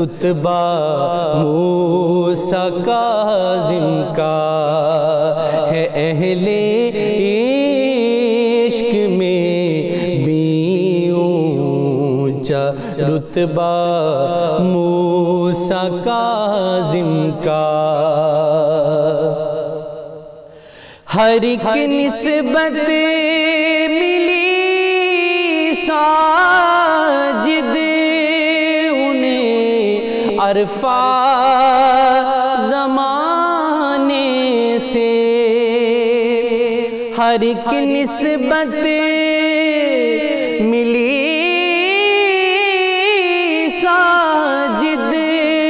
رتبہ موسیٰ کاظم کا ہے اہل عشق میں بھی اونچا رتبہ موسیٰ کاظم کا ہر ایک نسبت ملی ساجد عرفہ زمانے سے ہر ایک نسبت ملی ساجد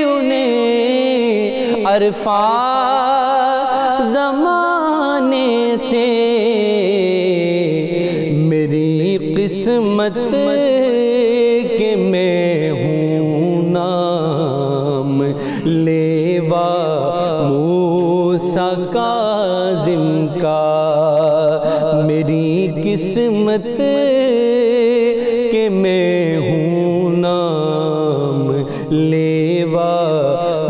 انہیں عرفہ زمانے سے میری قسمت قسمت کہ میں ہوں نام لیوا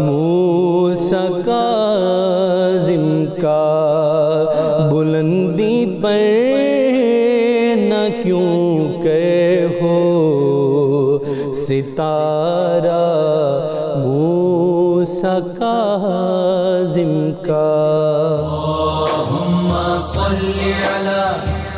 موسیٰ کاظم کا بلندی پر نہ کیوں کر ہو ستارہ موسیٰ کاظم کا اللهم صل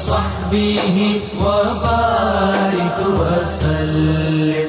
وصحبه وبارك وسلم.